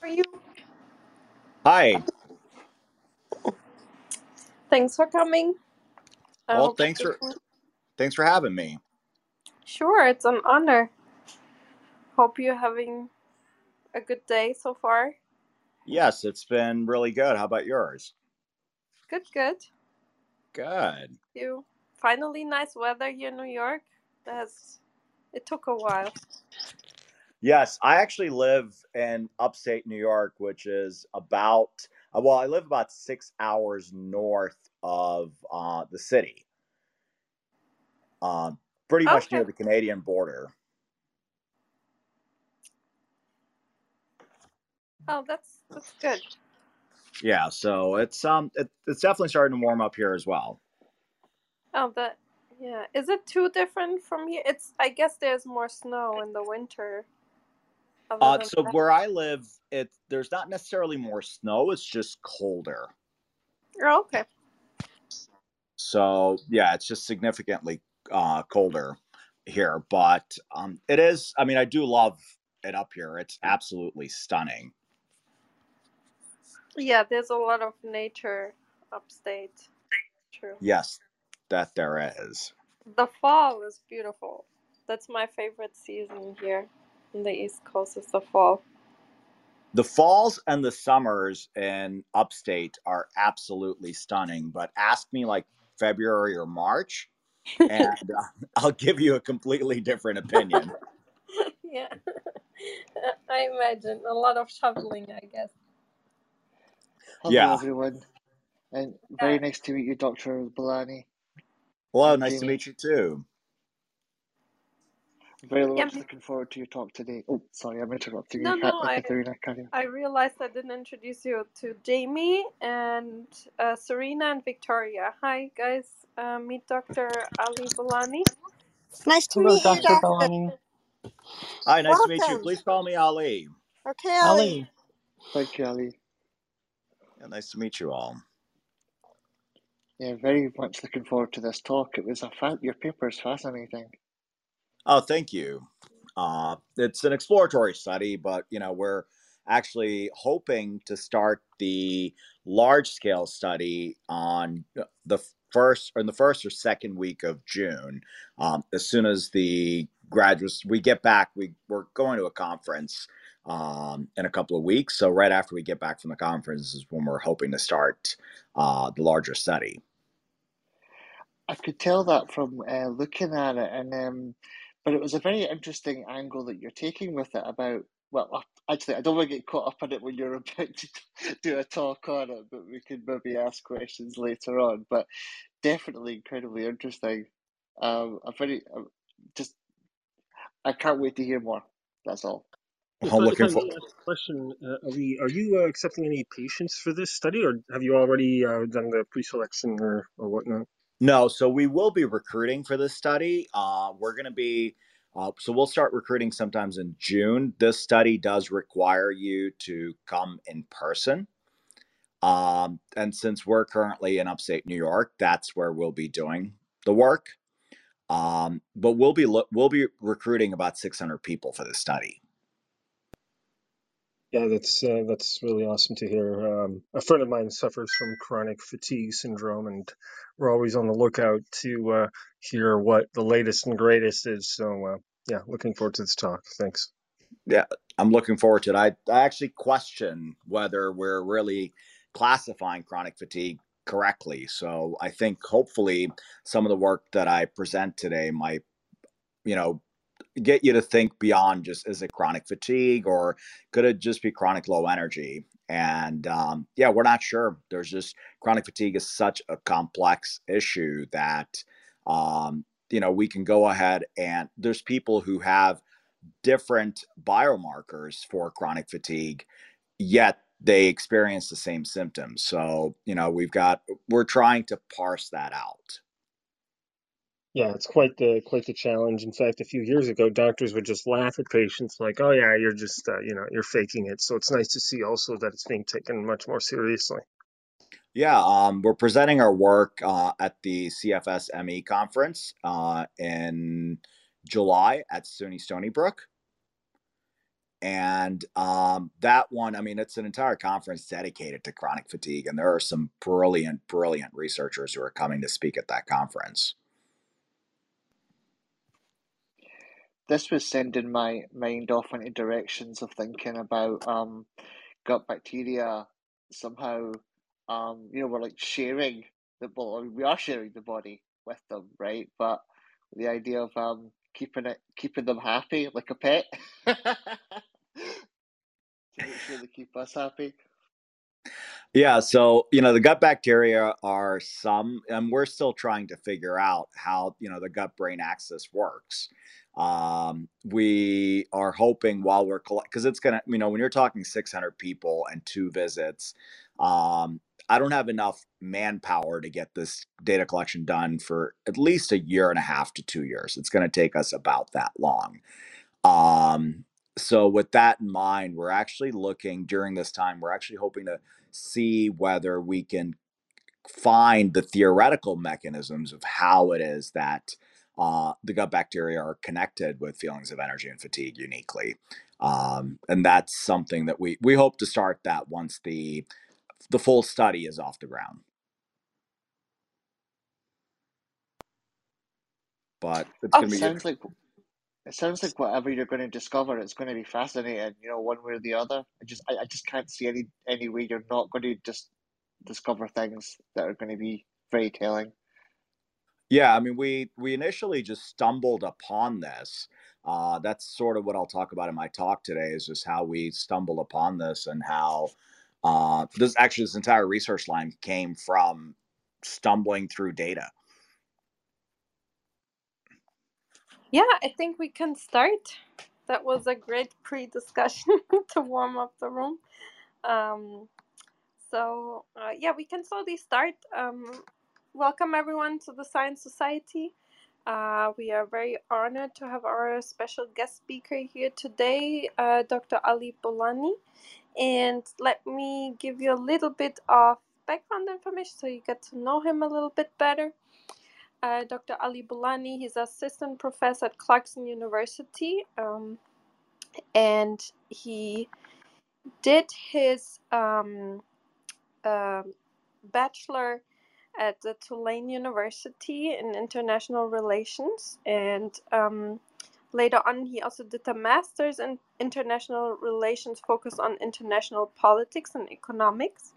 for you. Hi. Thanks for coming. I Well, hope thanks for thanks for having me. Sure, it's an honor. Hope you're having a good day so far. Yes, it's been really good. How about yours? Good, good. Good. You finally nice weather here in New York. That's it took a while. Yes, I actually live in upstate New York, which is about uh, well, I live about six hours north of uh, the city, um, pretty much near the Canadian border. Oh, that's that's good. Yeah, so it's um, it, it's definitely starting to warm up here as well. Oh, that yeah. Is it too different from here? It's I guess there's more snow in the winter. Uh, so where I live, it there's not necessarily more snow; it's just colder. Oh, okay. So yeah, it's just significantly uh, colder here, but um, it is. I mean, I do love it up here. It's absolutely stunning. Yeah, there's a lot of nature upstate. True. Yes, that there is. The fall is beautiful. That's my favorite season here in the East Coast is the fall. The falls and the summers in upstate are absolutely stunning. But ask me like February or March, and uh, I'll give you a completely different opinion. yeah. I imagine a lot of shoveling, I guess. Hello, Yeah. everyone, and very Yeah. nice to meet you, Dr. Boolani. Hello, and nice to meet you too. Very Yeah, much me- looking forward to your talk today. Oh, sorry, I'm interrupting No, you, no, Kat- I- Katharina. Carry on. I realized I didn't introduce you to Jamie and uh, Serena and Victoria. Hi, guys. Uh, meet Dr. Ali Boolani. Nice to Hello, meet you, Dr. Boolani. Hi, nice to meet you. Please call me Ali. Okay, Ali. Ali. Thank you, Ali. Yeah, nice to meet you all. Yeah, very much looking forward to this talk. It was a fa- your paper is fascinating. Oh, thank you. Uh, it's an exploratory study, but you know we're actually hoping to start the large scale study on the first or in the first or second week of June. Um, as soon as the graduates we get back, we we're going to a conference um, in a couple of weeks. So right after we get back from the conference is when we're hoping to start uh, the larger study. I could tell that from uh, looking at it, and um, but it was a very interesting angle that you're taking with it about. Well, actually, I don't want to get caught up in it when you're about to do a talk on it, but we could maybe ask questions later on. But definitely incredibly interesting. Um, I'm very uh, just. I can't wait to hear more. That's all. If I'm looking I for. may ask a question, uh, Ali, are you uh, accepting any patients for this study, or have you already uh, done the pre-selection or, or whatnot? No, so we will be recruiting for this study. Uh, we're going to be, uh, so we'll start recruiting sometimes in June. This study does require you to come in person. Um, and since we're currently in upstate New York, that's where we'll be doing the work. Um, but we'll be lo- we'll be recruiting about 600 people for this study. Yeah, that's uh, that's really awesome to hear. Um, a friend of mine suffers from chronic fatigue syndrome, and we're always on the lookout to uh, hear what the latest and greatest is. So, uh, yeah, looking forward to this talk. Thanks. Yeah, I'm looking forward to it. I, I actually question whether we're really classifying chronic fatigue correctly. So I think hopefully some of the work that I present today might, you know, get you to think beyond just is it chronic fatigue or could it just be chronic low energy? And um, yeah, we're not sure. There's just chronic fatigue is such a complex issue that, um, you know, we can go ahead and there's people who have different biomarkers for chronic fatigue, yet they experience the same symptoms. So, you know, we've got, we're trying to parse that out. Yeah, it's quite the quite the challenge. In fact, a few years ago, doctors would just laugh at patients like, "Oh yeah, you're just uh, you know you're faking it." So it's nice to see also that it's being taken much more seriously. Yeah, um, we're presenting our work uh, at the CFS ME conference uh, in July at SUNY Stony Brook. and um, that one, I mean, it's an entire conference dedicated to chronic fatigue, and there are some brilliant, brilliant researchers who are coming to speak at that conference. This was sending my mind off into directions of thinking about um, gut bacteria somehow. Um, you know, we're like sharing the well, we are sharing the body with them, right? But the idea of um, keeping it, keeping them happy like a pet. to make sure they keep us happy. Yeah, so you know the gut bacteria are some, and we're still trying to figure out how you know the gut-brain axis works. Um, we are hoping while we're collecting because it's gonna, you know, when you're talking 600 people and two visits, um, I don't have enough manpower to get this data collection done for at least a year and a half to two years. It's going to take us about that long. Um, so with that in mind, we're actually looking during this time, we're actually hoping to see whether we can find the theoretical mechanisms of how it is that uh, the gut bacteria are connected with feelings of energy and fatigue uniquely. Um, and that's something that we we hope to start that once the the full study is off the ground. But it's Oh, going to be sounds like it sounds like whatever you're going to discover, it's going to be fascinating. You know, one way or the other. I just I, I just can't see any any way you're not going to just discover things that are going to be very telling. Yeah, I mean, we we initially just stumbled upon this. Uh, that's sort of what I'll talk about in my talk today. Is just how we stumbled upon this and how uh, this actually this entire research line came from stumbling through data. Yeah, I think we can start. That was a great pre-discussion to warm up the room. Um, so uh, yeah, we can slowly start. Um, welcome everyone to the Science Society. Uh, we are very honored to have our special guest speaker here today, uh, Dr. Ali Boolani. And let me give you a little bit of background information so you get to know him a little bit better. Uh, Dr. Ali Boolani, he's assistant professor at Clarkson University, um, and he did his um, uh, bachelor at the Tulane University in international relations, and um, later on he also did a master's in international relations, focused on international politics and economics,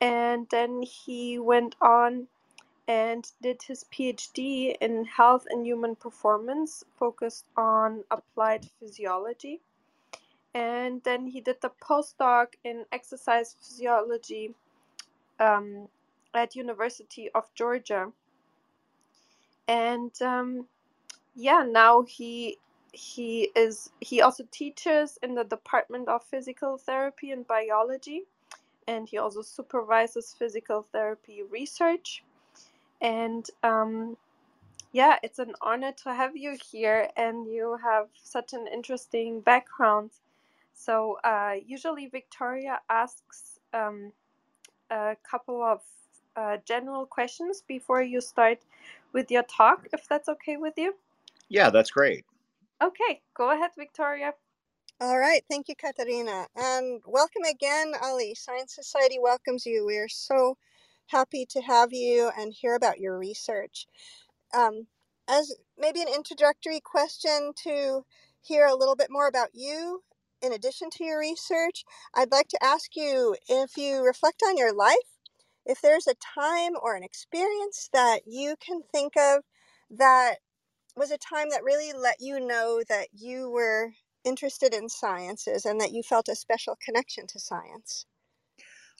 and then he went on and did his PhD in health and human performance, focused on applied physiology. And then he did the postdoc in exercise physiology um, at University of Georgia. And um, yeah, now he he is he also teaches in the Department of Physical Therapy and Biology, and he also supervises physical therapy research and um, yeah, it's an honor to have you here, and you have such an interesting background. So, uh, usually, Victoria asks um, a couple of uh, general questions before you start with your talk, if that's okay with you. Yeah, that's great. Okay, go ahead, Victoria. All right. Thank you, Katarina. And welcome again, Ali. Science Society welcomes you. We are so happy to have you and hear about your research. Um, as maybe an introductory question to hear a little bit more about you, in addition to your research, I'd like to ask you if you reflect on your life, if there's a time or an experience that you can think of that was a time that really let you know that you were interested in sciences and that you felt a special connection to science.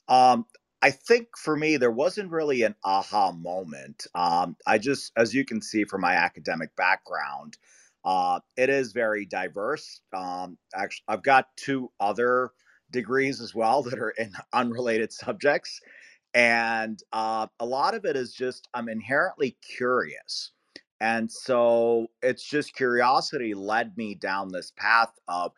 Um, I think for me, there wasn't really an aha moment. Um, I just, as you can see from my academic background, uh, it is very diverse. Um, actually, I've got two other degrees as well that are in unrelated subjects. And uh, a lot of it is just, I'm inherently curious. And so it's just curiosity led me down this path of,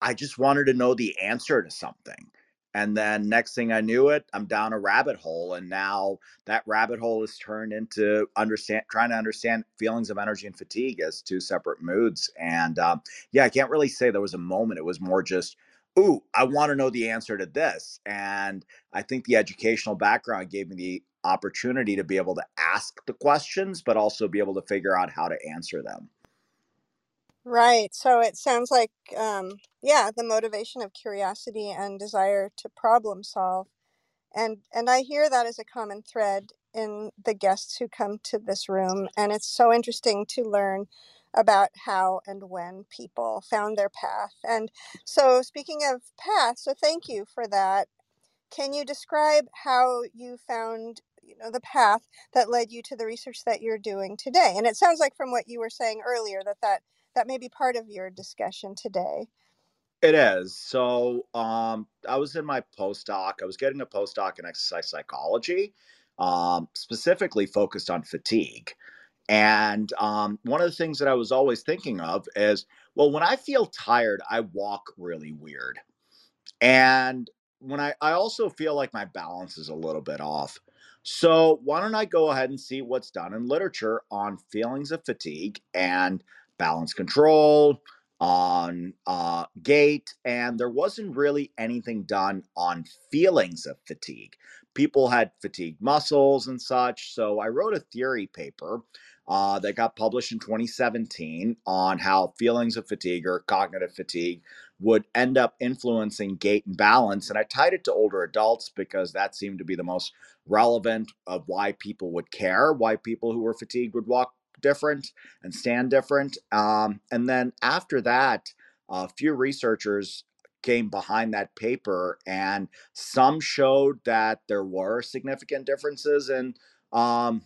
I just wanted to know the answer to something and then next thing i knew it i'm down a rabbit hole and now that rabbit hole is turned into understand trying to understand feelings of energy and fatigue as two separate moods and um, yeah i can't really say there was a moment it was more just ooh i want to know the answer to this and i think the educational background gave me the opportunity to be able to ask the questions but also be able to figure out how to answer them Right. So it sounds like, um, yeah, the motivation of curiosity and desire to problem solve. And and I hear that as a common thread in the guests who come to this room. And it's so interesting to learn about how and when people found their path. And so speaking of path, so thank you for that. Can you describe how you found you know the path that led you to the research that you're doing today? And it sounds like from what you were saying earlier that that that may be part of your discussion today. It is. So um, I was in my postdoc. I was getting a postdoc in exercise psychology, um, specifically focused on fatigue. And um, one of the things that I was always thinking of is, well, when I feel tired, I walk really weird. And when I, I also feel like my balance is a little bit off. So why don't I go ahead and see what's done in literature on feelings of fatigue and balance control, on uh, gait, and there wasn't really anything done on feelings of fatigue. People had fatigued muscles and such. So I wrote a theory paper uh, that got published in 2017 on how feelings of fatigue or cognitive fatigue would end up influencing gait and balance. And I tied it to older adults because that seemed to be the most relevant of why people would care, why people who were fatigued would walk different and stand different. Um, and then after that, a few researchers came behind that paper, and some showed that there were significant differences in um,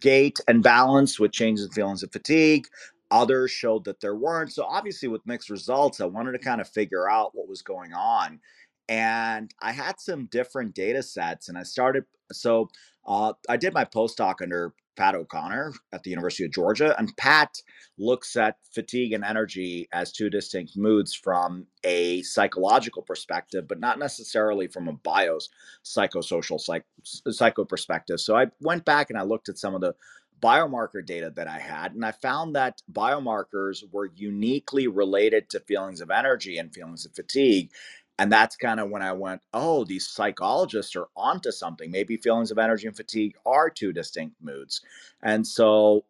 gait and balance with changes in feelings of fatigue. Others showed that there weren't. So, obviously, with mixed results, I wanted to kind of figure out what was going on. And I had some different data sets, and I started. So, uh, I did my postdoc under Pat O'Connor at the University of Georgia. And Pat looks at fatigue and energy as two distinct moods from a psychological perspective, but not necessarily from a bio psychosocial psych, psycho perspective. So I went back and I looked at some of the biomarker data that I had, and I found that biomarkers were uniquely related to feelings of energy and feelings of fatigue. And that's kind of when I went, oh, these psychologists are onto something. Maybe feelings of energy and fatigue are two distinct moods. And so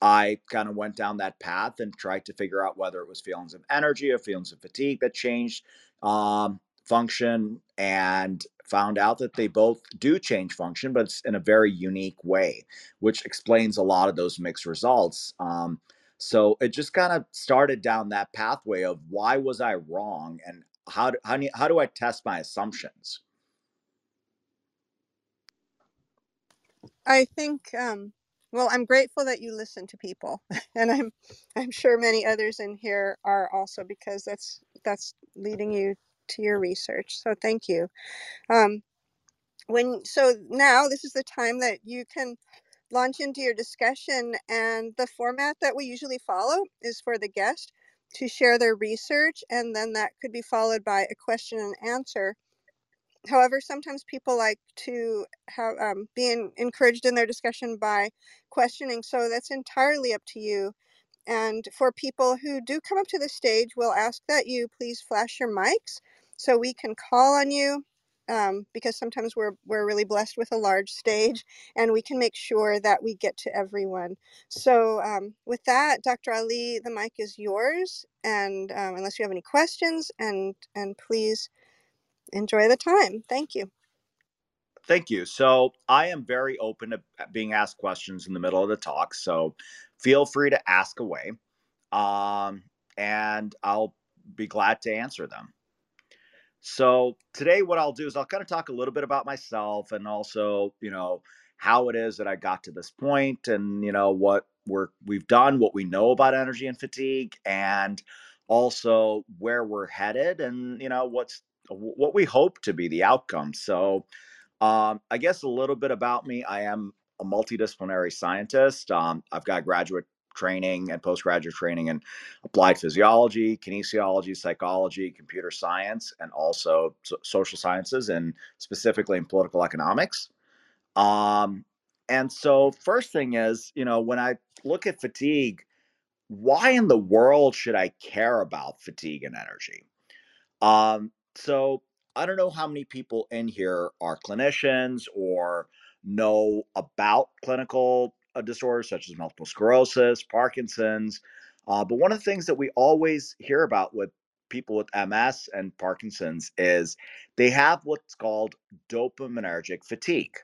I kind of went down that path and tried to figure out whether it was feelings of energy or feelings of fatigue that changed um, function and found out that they both do change function, but it's in a very unique way, which explains a lot of those mixed results. Um, so it just kind of started down that pathway of why was I wrong and how do, how do, how do I test my assumptions? I think um well I'm grateful that you listen to people and I'm I'm sure many others in here are also because that's that's leading you to your research. So thank you. Um when so now this is the time that you can launch into your discussion and the format that we usually follow is for the guest to share their research, and then that could be followed by a question and answer. However, sometimes people like to have um, being encouraged in their discussion by questioning, so that's entirely up to you. And for people who do come up to the stage, we'll ask that you please flash your mics so we can call on you um, because sometimes we're we're really blessed with a large stage, and we can make sure that we get to everyone. So um, with that, Dr. Ali, the mic is yours, and um, unless you have any questions, and and please enjoy the time. Thank you. Thank you. So I am very open to being asked questions in the middle of the talk. So feel free to ask away, um, and I'll be glad to answer them. So today, what I'll do is I'll kind of talk a little bit about myself and also, you know, how it is that I got to this point, and you know what we're we've done, what we know about energy and fatigue, and also where we're headed, and you know what's what we hope to be the outcome. So, um, I guess a little bit about me. I am a multidisciplinary scientist. Um, I've got graduate training and postgraduate training in applied physiology, kinesiology, psychology, computer science, and also so- social sciences, and specifically in political economics. Um, and so, first thing is, you know, when I look at fatigue, why in the world should I care about fatigue and energy? Um, so I don't know how many people in here are clinicians or know about clinical disorders such as multiple sclerosis, Parkinson's. Uh, but one of the things that we always hear about with people with MS and Parkinson's is they have what's called dopaminergic fatigue.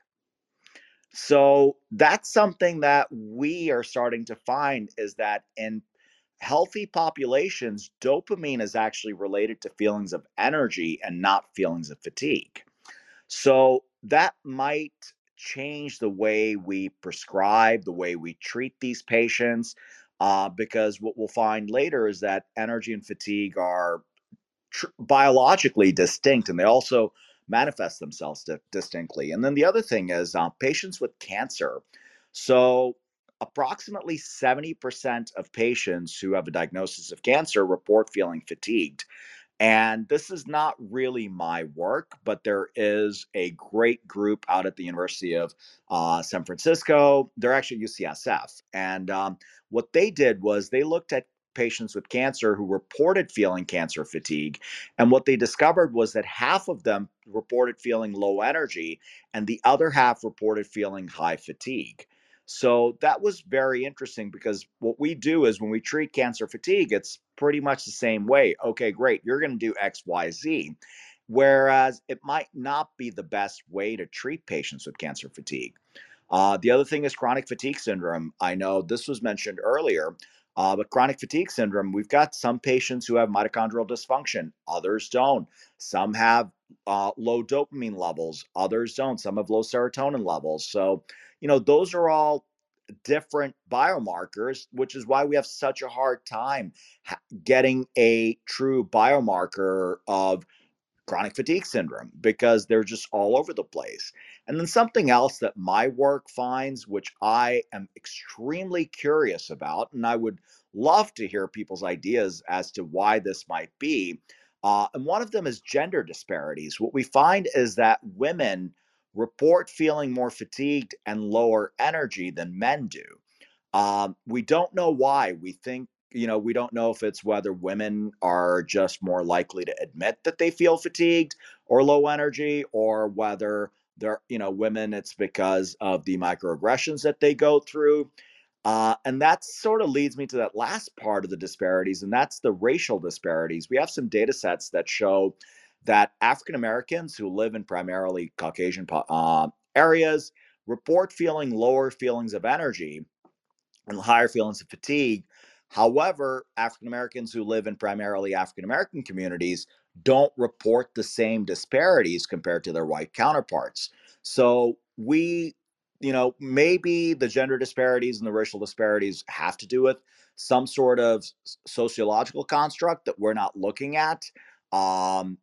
So that's something that we are starting to find is that in healthy populations, dopamine is actually related to feelings of energy and not feelings of fatigue. So that might change the way we prescribe, the way we treat these patients, uh, because what we'll find later is that energy and fatigue are tr- biologically distinct and they also manifest themselves di- distinctly. And then the other thing is uh, patients with cancer. So, approximately 70% of patients who have a diagnosis of cancer report feeling fatigued. And this is not really my work, but there is a great group out at the University of uh, San Francisco. They're actually UCSF. And um, what they did was they looked at patients with cancer who reported feeling cancer fatigue. And what they discovered was that half of them reported feeling low energy, and the other half reported feeling high fatigue. So that was very interesting because what we do is when we treat cancer fatigue, it's pretty much the same way. Okay, great, you're going to do X, Y, Z. Whereas it might not be the best way to treat patients with cancer fatigue. Uh, the other thing is chronic fatigue syndrome. I know this was mentioned earlier, uh, but chronic fatigue syndrome, we've got some patients who have mitochondrial dysfunction, others don't. Some have uh, low dopamine levels, others don't. Some have low serotonin levels. So, you know, those are all different biomarkers, which is why we have such a hard time getting a true biomarker of chronic fatigue syndrome because they're just all over the place. And then something else that my work finds, which I am extremely curious about, and I would love to hear people's ideas as to why this might be. Uh, and one of them is gender disparities. What we find is that women report feeling more fatigued and lower energy than men do. Um, we don't know why. We think, you know, we don't know if it's whether women are just more likely to admit that they feel fatigued or low energy, or whether they're, you know, women, it's because of the microaggressions that they go through. Uh, and that sort of leads me to that last part of the disparities, and that's the racial disparities. We have some data sets that show that African Americans who live in primarily Caucasian uh, areas report feeling lower feelings of energy and higher feelings of fatigue. However, African Americans who live in primarily African American communities don't report the same disparities compared to their white counterparts. So we, you know, maybe the gender disparities and the racial disparities have to do with some sort of sociological construct that we're not looking at. Um,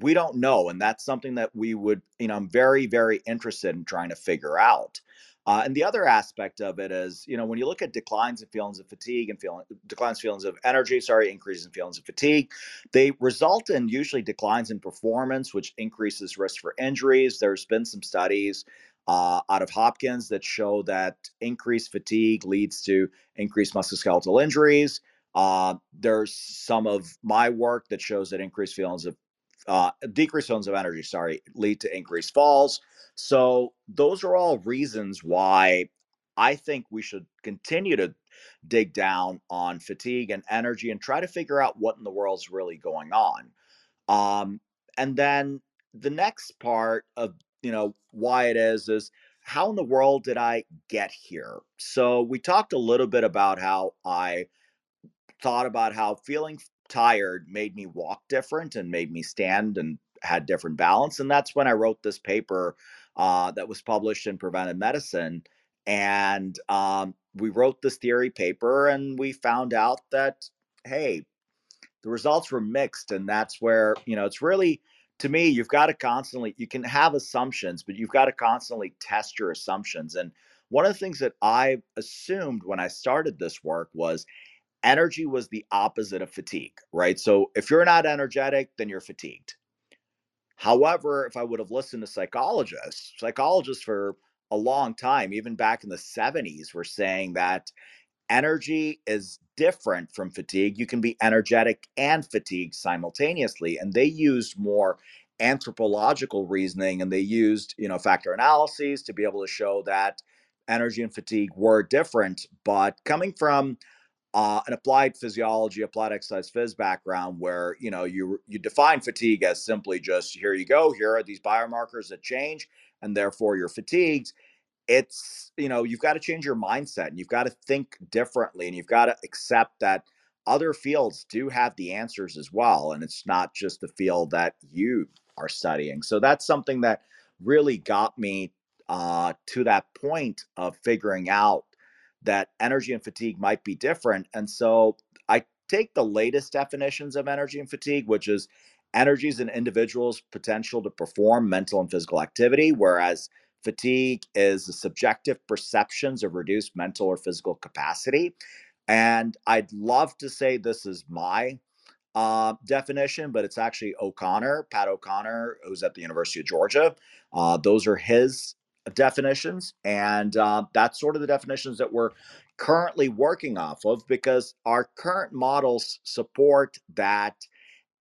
we don't know, and that's something that we would, you know, I'm very, very interested in trying to figure out. Uh, and the other aspect of it is, you know, when you look at declines in feelings of fatigue and feeling declines feelings of energy, sorry, increases in feelings of fatigue, they result in usually declines in performance, which increases risk for injuries. There's been some studies uh, out of Hopkins that show that increased fatigue leads to increased musculoskeletal injuries. Uh, there's some of my work that shows that increased feelings of uh, decreased feelings of energy, sorry, lead to increased falls. So those are all reasons why I think we should continue to dig down on fatigue and energy and try to figure out what in the world's really going on. Um, and then the next part of you know why it is is how in the world did I get here? So we talked a little bit about how I thought about how feeling tired made me walk different and made me stand and had different balance. And that's when I wrote this paper uh, that was published in Preventive Medicine. And um, we wrote this theory paper and we found out that, hey, the results were mixed. And that's where, you know, it's really, to me, you've got to constantly, you can have assumptions, but you've got to constantly test your assumptions. And one of the things that I assumed when I started this work was energy was the opposite of fatigue, right? So if you're not energetic, then you're fatigued. However, if I would have listened to psychologists, psychologists for a long time, even back in the 70s, were saying that energy is different from fatigue. You can be energetic and fatigued simultaneously. And they used more anthropological reasoning and they used, you know, factor analyses to be able to show that energy and fatigue were different. But coming from uh, an applied physiology, applied exercise phys background, where you know you you define fatigue as simply just here you go, here are these biomarkers that change, and therefore you're fatigued it's you know you've got to change your mindset and you've got to think differently and you've got to accept that other fields do have the answers as well and it's not just the field that you are studying. So that's something that really got me uh, to that point of figuring out that energy and fatigue might be different and so i take the latest definitions of energy and fatigue which is energy is an individual's potential to perform mental and physical activity whereas Fatigue is the subjective perceptions of reduced mental or physical capacity. And I'd love to say this is my uh, definition, but it's actually O'Connor, Pat O'Connor, who's at the University of Georgia. Uh, those are his definitions. And uh, that's sort of the definitions that we're currently working off of because our current models support that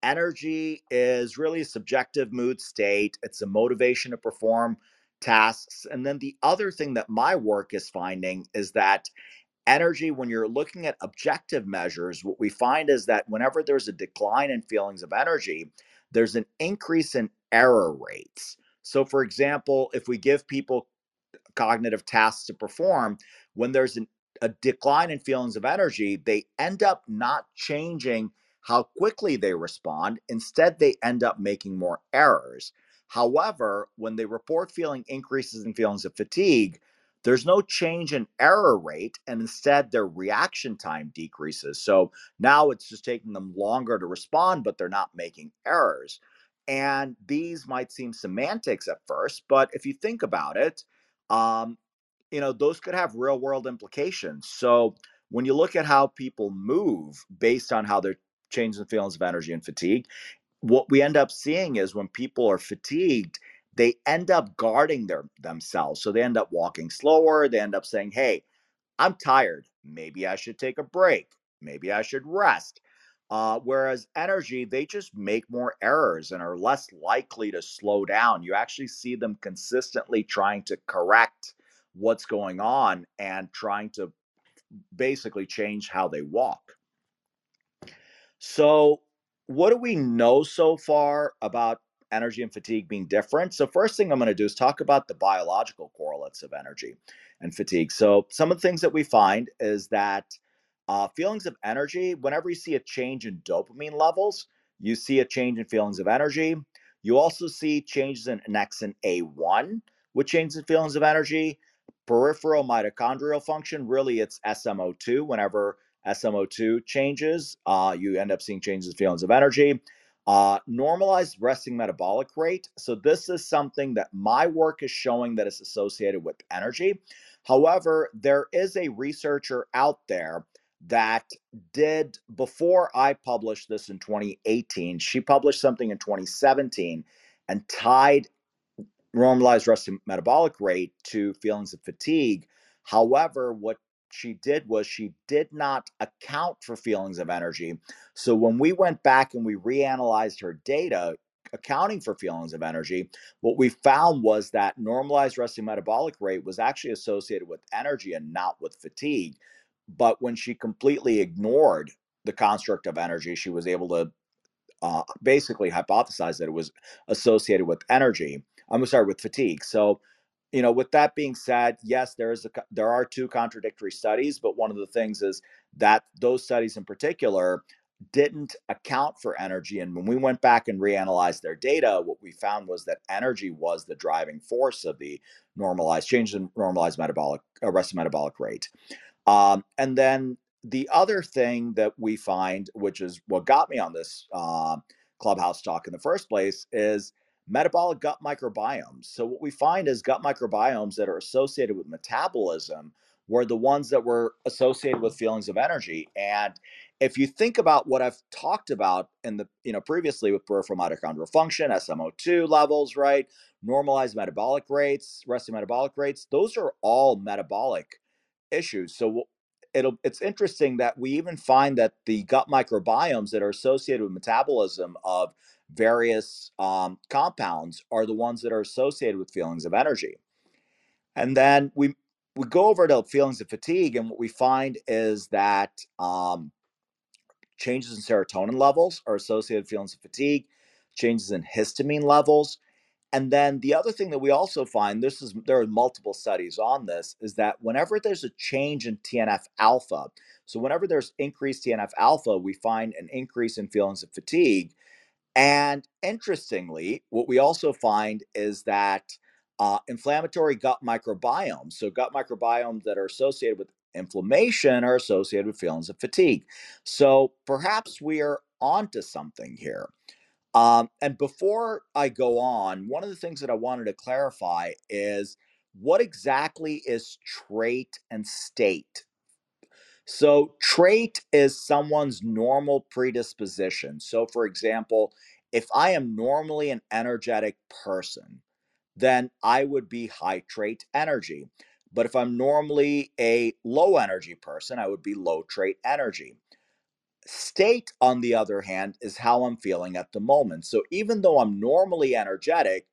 energy is really a subjective mood state, it's a motivation to perform tasks. And then the other thing that my work is finding is that energy, when you're looking at objective measures, what we find is that whenever there's a decline in feelings of energy, there's an increase in error rates. So, for example, if we give people cognitive tasks to perform, when there's an, a decline in feelings of energy, they end up not changing how quickly they respond. Instead, they end up making more errors. However, when they report feeling increases in feelings of fatigue, there's no change in error rate, and instead their reaction time decreases. So now it's just taking them longer to respond, but they're not making errors. And these might seem semantics at first, but if you think about it, um, you know, those could have real world implications. So when you look at how people move based on how they're changing feelings of energy and fatigue, what we end up seeing is when people are fatigued, they end up guarding their themselves. So they end up walking slower. They end up saying, "Hey, I'm tired. Maybe I should take a break. Maybe I should rest." Uh, whereas energy, they just make more errors and are less likely to slow down. You actually see them consistently trying to correct what's going on and trying to basically change how they walk. So what do we know so far about energy and fatigue being different? So, first thing I'm going to do is talk about the biological correlates of energy and fatigue. So, some of the things that we find is that uh, feelings of energy, whenever you see a change in dopamine levels, you see a change in feelings of energy. You also see changes in annexin A1, which changes in feelings of energy. Peripheral mitochondrial function, really, it's SMO2. Whenever SMO2 changes, uh, you end up seeing changes in feelings of energy. Uh, normalized resting metabolic rate. So, this is something that my work is showing that is associated with energy. However, there is a researcher out there that did, before I published this in 2018, she published something in 2017 and tied normalized resting metabolic rate to feelings of fatigue. However, what she did was she did not account for feelings of energy. So when we went back and we reanalyzed her data, accounting for feelings of energy, what we found was that normalized resting metabolic rate was actually associated with energy and not with fatigue. But when she completely ignored the construct of energy, she was able to uh, basically hypothesize that it was associated with energy. I'm sorry, with fatigue. So you know with that being said yes there is a there are two contradictory studies but one of the things is that those studies in particular didn't account for energy and when we went back and reanalyzed their data what we found was that energy was the driving force of the normalized change in normalized metabolic arrested metabolic rate um, and then the other thing that we find which is what got me on this uh, clubhouse talk in the first place is metabolic gut microbiomes. So, what we find is gut microbiomes that are associated with metabolism were the ones that were associated with feelings of energy. And if you think about what I've talked about in the, you know, previously with peripheral mitochondrial function, SMO2 levels, right? Normalized metabolic rates, resting metabolic rates, those are all metabolic issues. So it'll it's interesting that we even find that the gut microbiomes that are associated with metabolism of various um, compounds are the ones that are associated with feelings of energy. And then we we go over to feelings of fatigue, and what we find is that um, changes in serotonin levels are associated with feelings of fatigue, changes in histamine levels. And then the other thing that we also find, this is there are multiple studies on this, is that whenever there's a change in TNF alpha, so whenever there's increased TNF alpha, we find an increase in feelings of fatigue. And interestingly, what we also find is that uh, inflammatory gut microbiomes, so gut microbiomes that are associated with inflammation, are associated with feelings of fatigue. So perhaps we are onto something here. Um, and before I go on, one of the things that I wanted to clarify is what exactly is trait and state? So, trait is someone's normal predisposition. So, for example, if I am normally an energetic person, then I would be high trait energy. But if I'm normally a low energy person, I would be low trait energy. State, on the other hand, is how I'm feeling at the moment. So even though I'm normally energetic,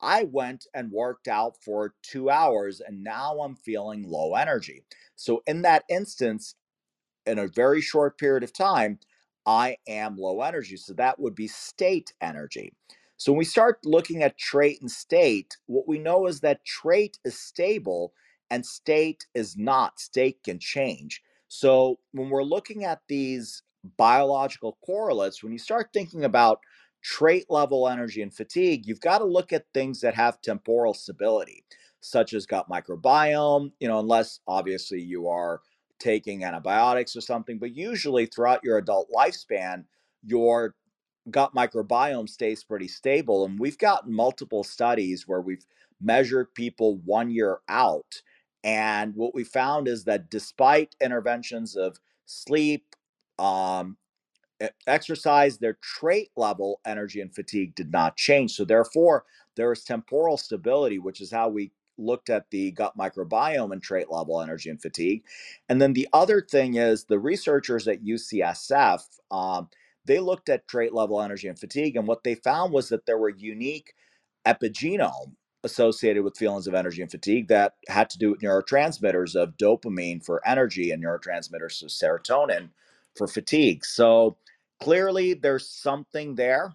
I went and worked out for two hours and now I'm feeling low energy. So, in that instance, in a very short period of time, I am low energy. So that would be state energy. So when we start looking at trait and state, what we know is that trait is stable and state is not. State can change. So when we're looking at these biological correlates, when you start thinking about trait level energy and fatigue, you've got to look at things that have temporal stability, such as gut microbiome, you know, unless obviously you are taking antibiotics or something, but usually throughout your adult lifespan, your gut microbiome stays pretty stable. And we've got multiple studies where we've measured people one year out. And what we found is that despite interventions of sleep, um, exercise, their trait level, energy, and fatigue did not change. So, therefore, there is temporal stability, which is how we looked at the gut microbiome and trait level energy and fatigue. And then the other thing is the researchers at UCSF, um, they looked at trait level energy and fatigue, and what they found was that there were unique epigenome associated with feelings of energy and fatigue that had to do with neurotransmitters of dopamine for energy and neurotransmitters of serotonin for fatigue. So clearly there's something there.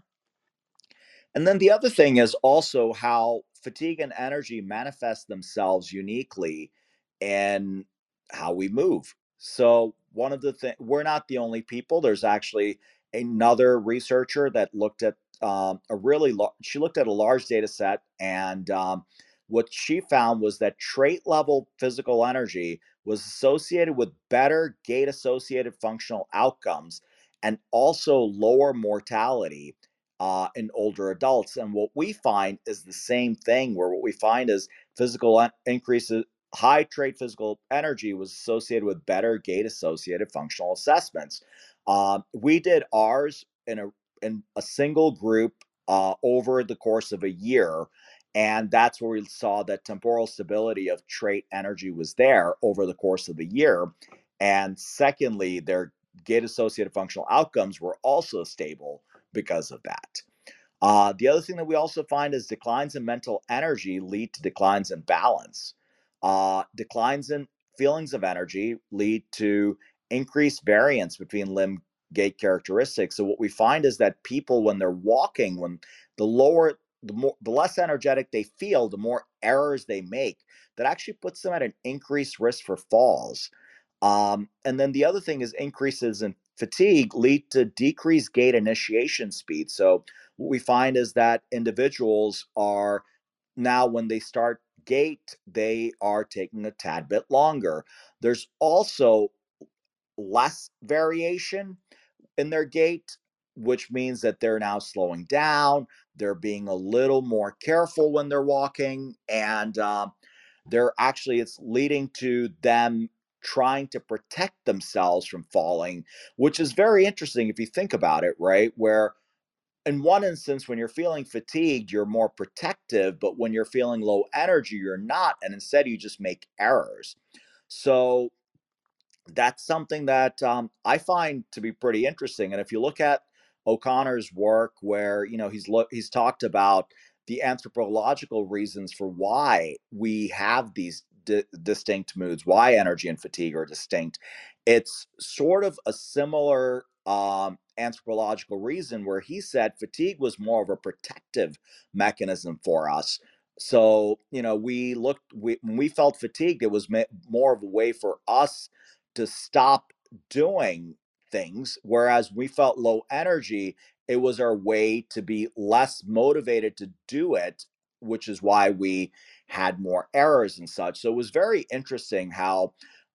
And then the other thing is also how fatigue and energy manifest themselves uniquely in how we move. So, one of the things, we're not the only people. There's actually another researcher that looked at um, a really, she looked at a large data set. And um, what she found was that trait level physical energy was associated with better gait associated functional outcomes and also lower mortality uh, in older adults. And what we find is the same thing, where what we find is physical increases, high trait physical energy was associated with better gait associated functional assessments. Um, we did ours in a in a single group uh, over the course of a year. And that's where we saw that temporal stability of trait energy was there over the course of the year. And secondly, their gait associated functional outcomes were also stable because of that. Uh, the other thing that we also find is declines in mental energy lead to declines in balance. Uh, declines in feelings of energy lead to increased variance between limb gait characteristics. So what we find is that people, when they're walking, when the lower, the more, the less energetic they feel, the more errors they make. That actually puts them at an increased risk for falls. Um, and then the other thing is increases in fatigue lead to decreased gait initiation speed. So what we find is that individuals are now when they start gait, they are taking a tad bit longer. There's also less variation in their gait which means that they're now slowing down. They're being a little more careful when they're walking, and uh, they're actually it's leading to them trying to protect themselves from falling, which is very interesting if you think about it, right? Where in one instance, when you're feeling fatigued, you're more protective, but when you're feeling low energy, you're not. And instead, you just make errors. So that's something that um, I find to be pretty interesting. And if you look at O'Connor's work, where you know he's he's talked about the anthropological reasons for why we have these di- distinct moods, why energy and fatigue are distinct. It's sort of a similar um, anthropological reason where he said fatigue was more of a protective mechanism for us. So you know, we looked we, when we felt fatigued, it was more of a way for us to stop doing things. Whereas we felt low energy, it was our way to be less motivated to do it, which is why we had more errors and such. So it was very interesting how,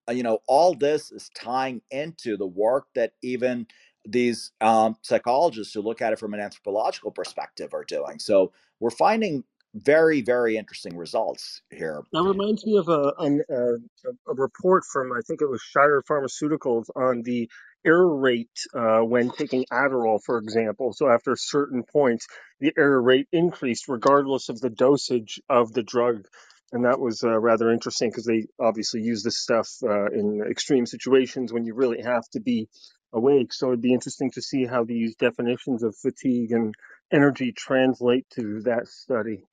uh, you know, all this is tying into the work that even these um, psychologists who look at it from an anthropological perspective are doing. So we're finding very very interesting results here that reminds me of a, a, a report from i think it was shire pharmaceuticals on the error rate uh, when taking adderall for example. So after certain points the error rate increased regardless of the dosage of the drug. And that was uh, rather interesting because they obviously use this stuff uh, in extreme situations when you really have to be awake. So it'd be interesting to see how these definitions of fatigue and energy translate to that study.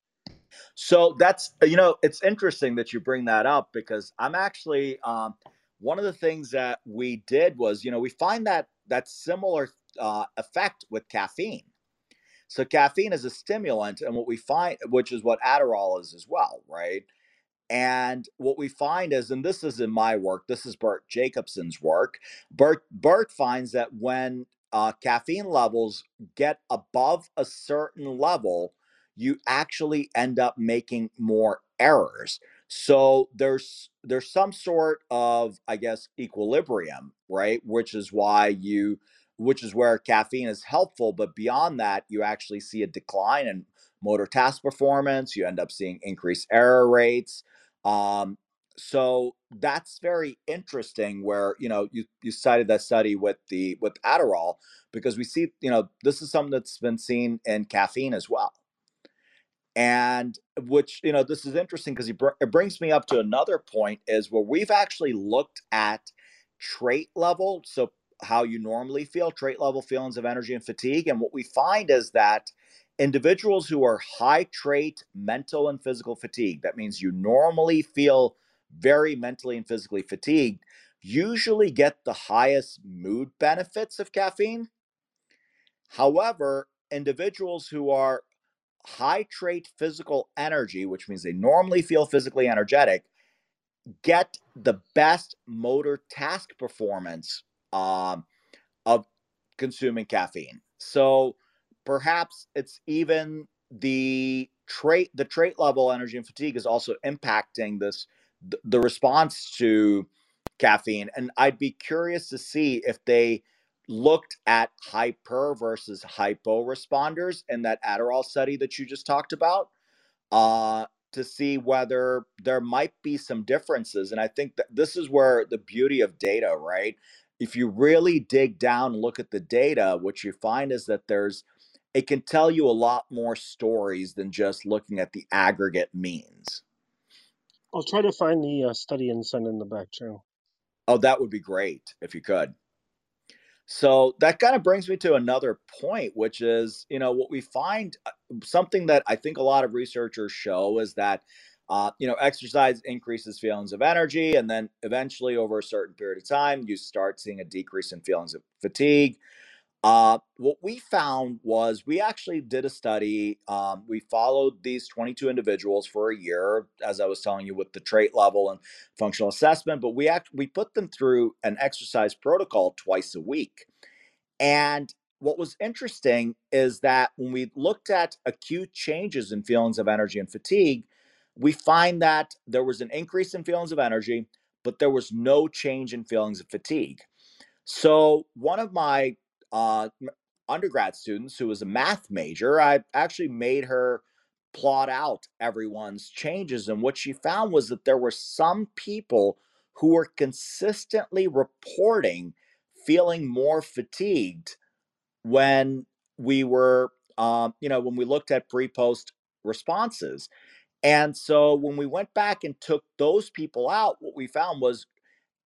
So that's you know it's interesting that you bring that up because I'm actually um, one of the things that we did was you know we find that that similar uh, effect with caffeine. So caffeine is a stimulant, and what we find, which is what Adderall is as well, right? And what we find is, and this is in my work, this is Bert Jacobson's work. Bert Bert finds that when uh, caffeine levels get above a certain level, you actually end up making more errors. So there's there's some sort of I guess equilibrium, right? Which is why you which is where caffeine is helpful, but beyond that, you actually see a decline in motor task performance. You end up seeing increased error rates. Um, so that's very interesting. Where you know you you cited that study with the with Adderall because we see you know this is something that's been seen in caffeine as well and which you know this is interesting because br- it brings me up to another point is where we've actually looked at trait level so how you normally feel trait level feelings of energy and fatigue and what we find is that individuals who are high trait mental and physical fatigue that means you normally feel very mentally and physically fatigued usually get the highest mood benefits of caffeine. However individuals who are high trait physical energy, which means they normally feel physically energetic, get the best motor task performance um, of consuming caffeine. So perhaps it's even the trait the trait level energy and fatigue is also impacting this the response to caffeine and i'd be curious to see if they looked at hyper versus hypo responders in that Adderall study that you just talked about uh, to see whether there might be some differences. And I think that this is where the beauty of data, right? If you really dig down and look at the data, what you find is that there's it can tell you a lot more stories than just looking at the aggregate means. I'll try to find the uh, study and send in the back channel. Oh, that would be great if you could. So that kind of brings me to another point, which is, you know, what we find uh, something that I think a lot of researchers show is that, uh, you know, exercise increases feelings of energy. And then eventually, over a certain period of time, you start seeing a decrease in feelings of fatigue. Uh, what we found was we actually did a study. Um, we followed these 22 individuals for a year, as I was telling you, with the trait level and functional assessment. But we act we put them through an exercise protocol twice a week. And what was interesting is that when we looked at acute changes in feelings of energy and fatigue, we find that there was an increase in feelings of energy, but there was no change in feelings of fatigue. So one of my uh, undergrad students who was a math major, I actually made her plot out everyone's changes. And what she found was that there were some people who were consistently reporting feeling more fatigued when we were, um, you know, when we looked at pre post responses. And so when we went back and took those people out, what we found was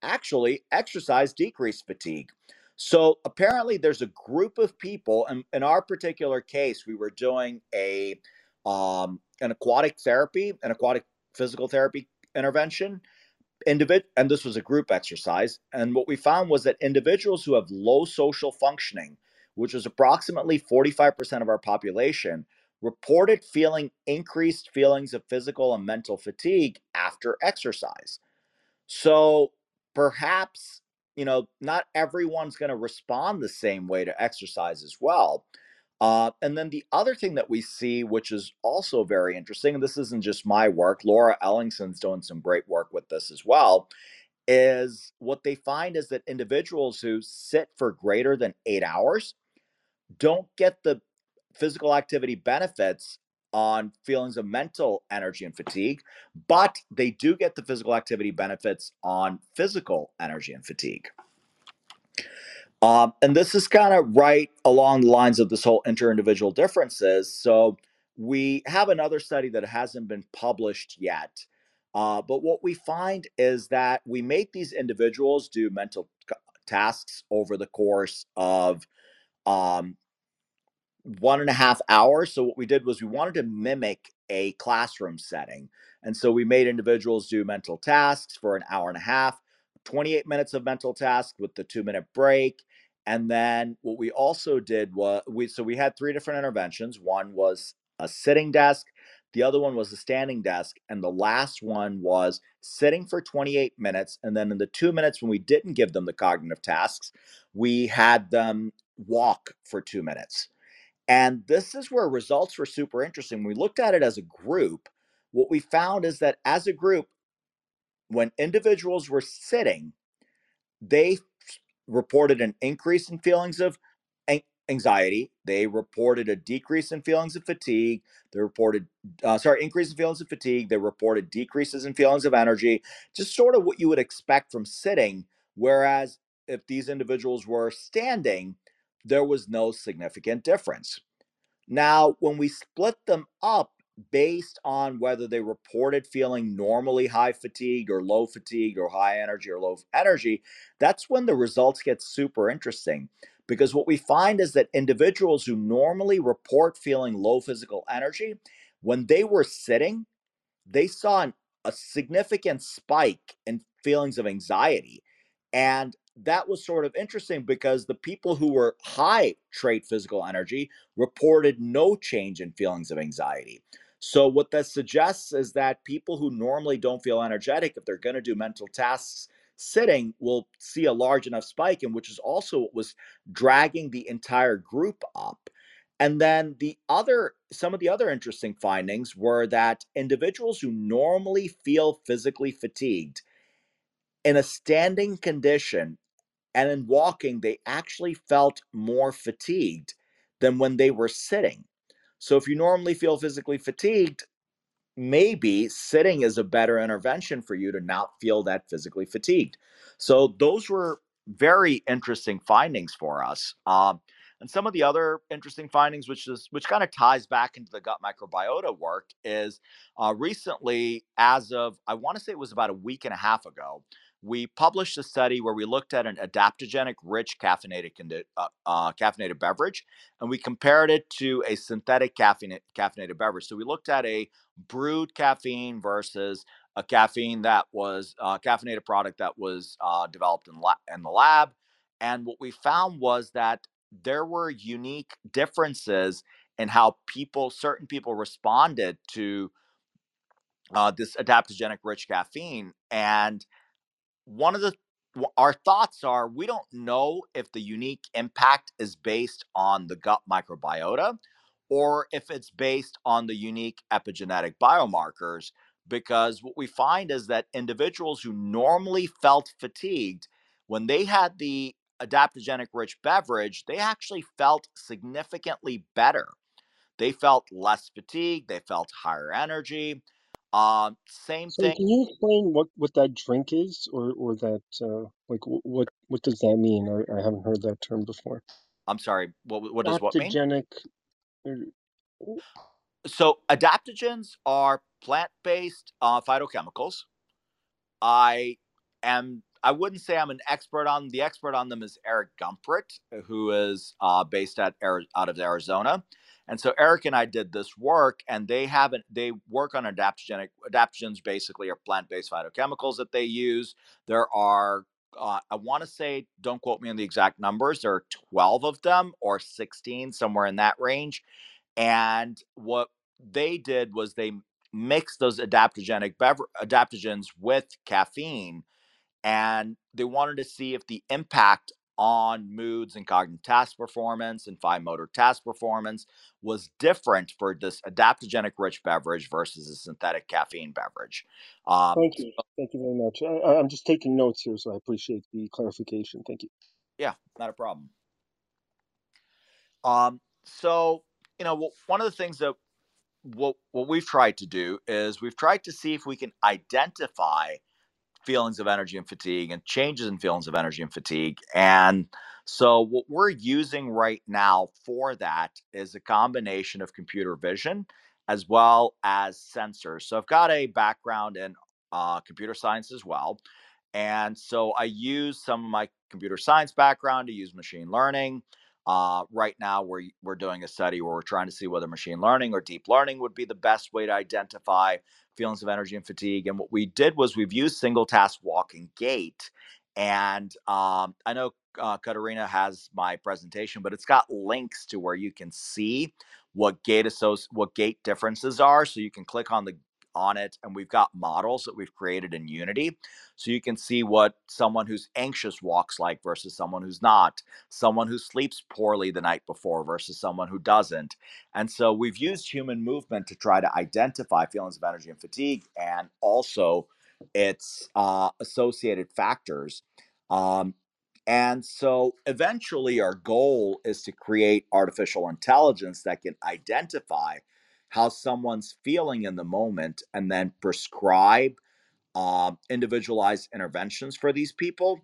actually exercise decreased fatigue. So apparently there's a group of people, and in our particular case, we were doing a um, an aquatic therapy, an aquatic physical therapy intervention. Individ- and this was a group exercise. And what we found was that individuals who have low social functioning, which was approximately 45% of our population, reported feeling increased feelings of physical and mental fatigue after exercise. So perhaps, you know, not everyone's going to respond the same way to exercise as well. Uh, and then the other thing that we see, which is also very interesting, and this isn't just my work, Laura Ellingson's doing some great work with this as well, is what they find is that individuals who sit for greater than eight hours don't get the physical activity benefits on feelings of mental energy and fatigue, but they do get the physical activity benefits on physical energy and fatigue. Um, and this is kind of right along the lines of this whole inter-individual differences. So we have another study that hasn't been published yet. Uh, but what we find is that we make these individuals do mental tasks over the course of um, one and a half hours. So what we did was we wanted to mimic a classroom setting. And so we made individuals do mental tasks for an hour and a half, 28 minutes of mental task with the two minute break. And then what we also did was we so we had three different interventions. One was a sitting desk, the other one was a standing desk, and the last one was sitting for 28 minutes. And then in the two minutes when we didn't give them the cognitive tasks, we had them walk for two minutes. And this is where results were super interesting. When we looked at it as a group, what we found is that as a group, when individuals were sitting, they reported an increase in feelings of anxiety. They reported a decrease in feelings of fatigue. They reported, uh, sorry, increase in feelings of fatigue. They reported decreases in feelings of energy, just sort of what you would expect from sitting. Whereas if these individuals were standing, there was no significant difference. Now, when we split them up based on whether they reported feeling normally high fatigue or low fatigue or high energy or low energy, that's when the results get super interesting. Because what we find is that individuals who normally report feeling low physical energy, when they were sitting, they saw an, a significant spike in feelings of anxiety. And that was sort of interesting because the people who were high trait physical energy reported no change in feelings of anxiety. So, what that suggests is that people who normally don't feel energetic, if they're going to do mental tasks sitting, will see a large enough spike, and which is also what was dragging the entire group up. And then the other, some of the other interesting findings were that individuals who normally feel physically fatigued in a standing condition and in walking, they actually felt more fatigued than when they were sitting. So if you normally feel physically fatigued, maybe sitting is a better intervention for you to not feel that physically fatigued. So those were very interesting findings for us. Um, and some of the other interesting findings, which is which kind of ties back into the gut microbiota work, is uh, recently, as of I want to say it was about a week and a half ago, we published a study where we looked at an adaptogenic rich caffeinated uh, uh, caffeinated beverage and we compared it to a synthetic caffeinated, caffeinated beverage. So we looked at a brewed caffeine versus a caffeine that was a uh, caffeinated product that was uh, developed in, la- in the lab. And what we found was that there were unique differences in how people certain people responded to uh, this adaptogenic rich caffeine. And one of the our thoughts are we don't know if the unique impact is based on the gut microbiota or if it's based on the unique epigenetic biomarkers because what we find is that individuals who normally felt fatigued when they had the adaptogenic rich beverage, they actually felt significantly better. They felt less fatigue, they felt higher energy. Um, same So thing. can you explain what, what that drink is, or or that uh, like what what does that mean? I, I haven't heard that term before. I'm sorry, what, what does what mean? Adaptogenic. uh, So, adaptogens are plant based uh, phytochemicals. I am. I wouldn't say I'm an expert on the expert on them is Eric Gumpert, who is uh, based at out of Arizona, and so Eric and I did this work, and they haven't. They work on adaptogenic adaptogens. Basically, are plant based phytochemicals that they use. There are. Uh, I want to say, don't quote me on the exact numbers. There are 12 of them or 16, somewhere in that range. And what they did was they mixed those adaptogenic bever- adaptogens with caffeine and they wanted to see if the impact on moods and cognitive task performance and fine motor task performance was different for this adaptogenic rich beverage versus a synthetic caffeine beverage. Um, Thank you. Thank you very much. I, I'm just taking notes here, so I appreciate the clarification. Thank you. yeah, not a problem. Um, so you know, one of the things that what what we've tried to do is we've tried to see if we can identify feelings of energy and fatigue and changes in feelings of energy and fatigue. And so, what we're using right now for that is a combination of computer vision as well as sensors. So, I've got a background in uh, computer science as well. And so, I use some of my computer science background to use machine learning. Uh, right now, we're, we're doing a study where we're trying to see whether machine learning or deep learning would be the best way to identify feelings of energy and fatigue. And what we did was we've used single task walking gait. And um, I know uh, Katarina has my presentation, but it's got links to where you can see what gait associ- what gait differences are. So you can click on the on it, and we've got models that we've created in Unity, so you can see what someone who's anxious walks like versus someone who's not, someone who sleeps poorly the night before versus someone who doesn't. And so we've used human movement to try to identify feelings of energy and fatigue and also its uh, associated factors. Um, and so eventually, our goal is to create artificial intelligence that can identify how someone's feeling in the moment and then prescribe um, individualized interventions for these people.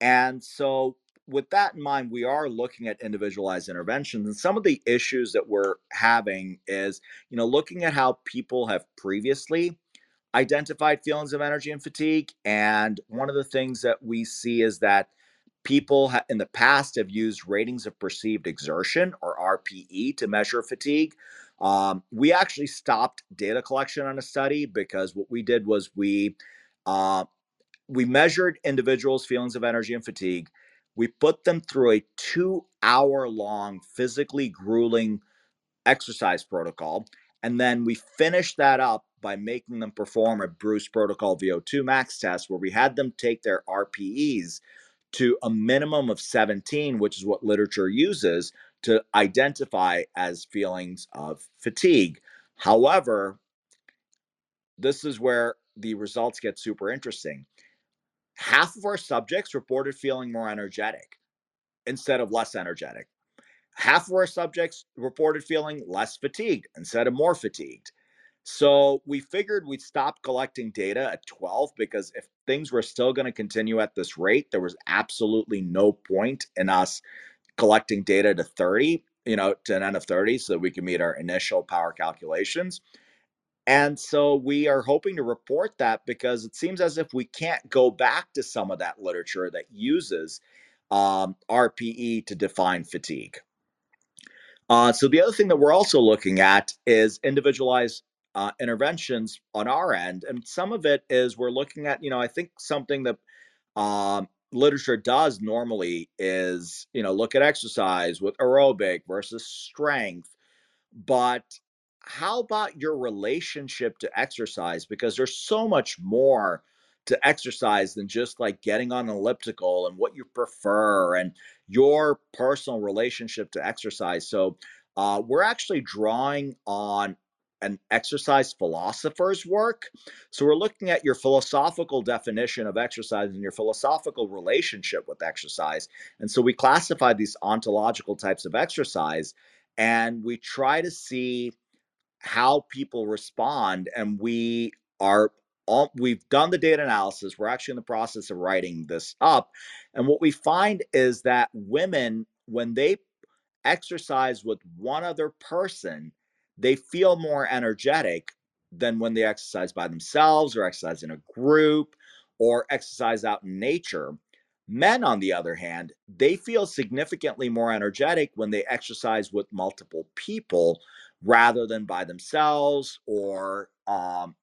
And so, with that in mind, we are looking at individualized interventions. And some of the issues that we're having is, you know, looking at how people have previously identified feelings of energy and fatigue. And one of the things that we see is that people ha- in the past have used ratings of perceived exertion or RPE to measure fatigue. Um, we actually stopped data collection on a study because what we did was we uh, we measured individuals' feelings of energy and fatigue. We put them through a two hour long, physically grueling exercise protocol. And then we finished that up by making them perform a Bruce Protocol VO2 max test where we had them take their RPEs to a minimum of 17, which is what literature uses to identify as feelings of fatigue. However, this is where the results get super interesting. Half of our subjects reported feeling more energetic instead of less energetic. Half of our subjects reported feeling less fatigued instead of more fatigued. So we figured we'd stop collecting data at 12 because if things were still going to continue at this rate, there was absolutely no point in us collecting data to 30, you know, to an n of 30 so that we can meet our initial power calculations. And so we are hoping to report that because it seems as if we can't go back to some of that literature that uses um, RPE to define fatigue. Uh, so the other thing that we're also looking at is individualized uh, interventions on our end, and some of it is we're looking at, you know, I think something that um, literature does normally is, you know, look at exercise with aerobic versus strength, but how about your relationship to exercise? Because there's so much more to exercise than just like getting on an elliptical and what you prefer and your personal relationship to exercise. So uh, we're actually drawing on an exercise philosopher's work. So we're looking at your philosophical definition of exercise and your philosophical relationship with exercise. And so we classify these ontological types of exercise and we try to see how people respond and we are all we've done the data analysis we're actually in the process of writing this up and what we find is that women when they exercise with one other person they feel more energetic than when they exercise by themselves or exercise in a group or exercise out in nature. Men, on the other hand, they feel significantly more energetic when they exercise with multiple people rather than by themselves or um,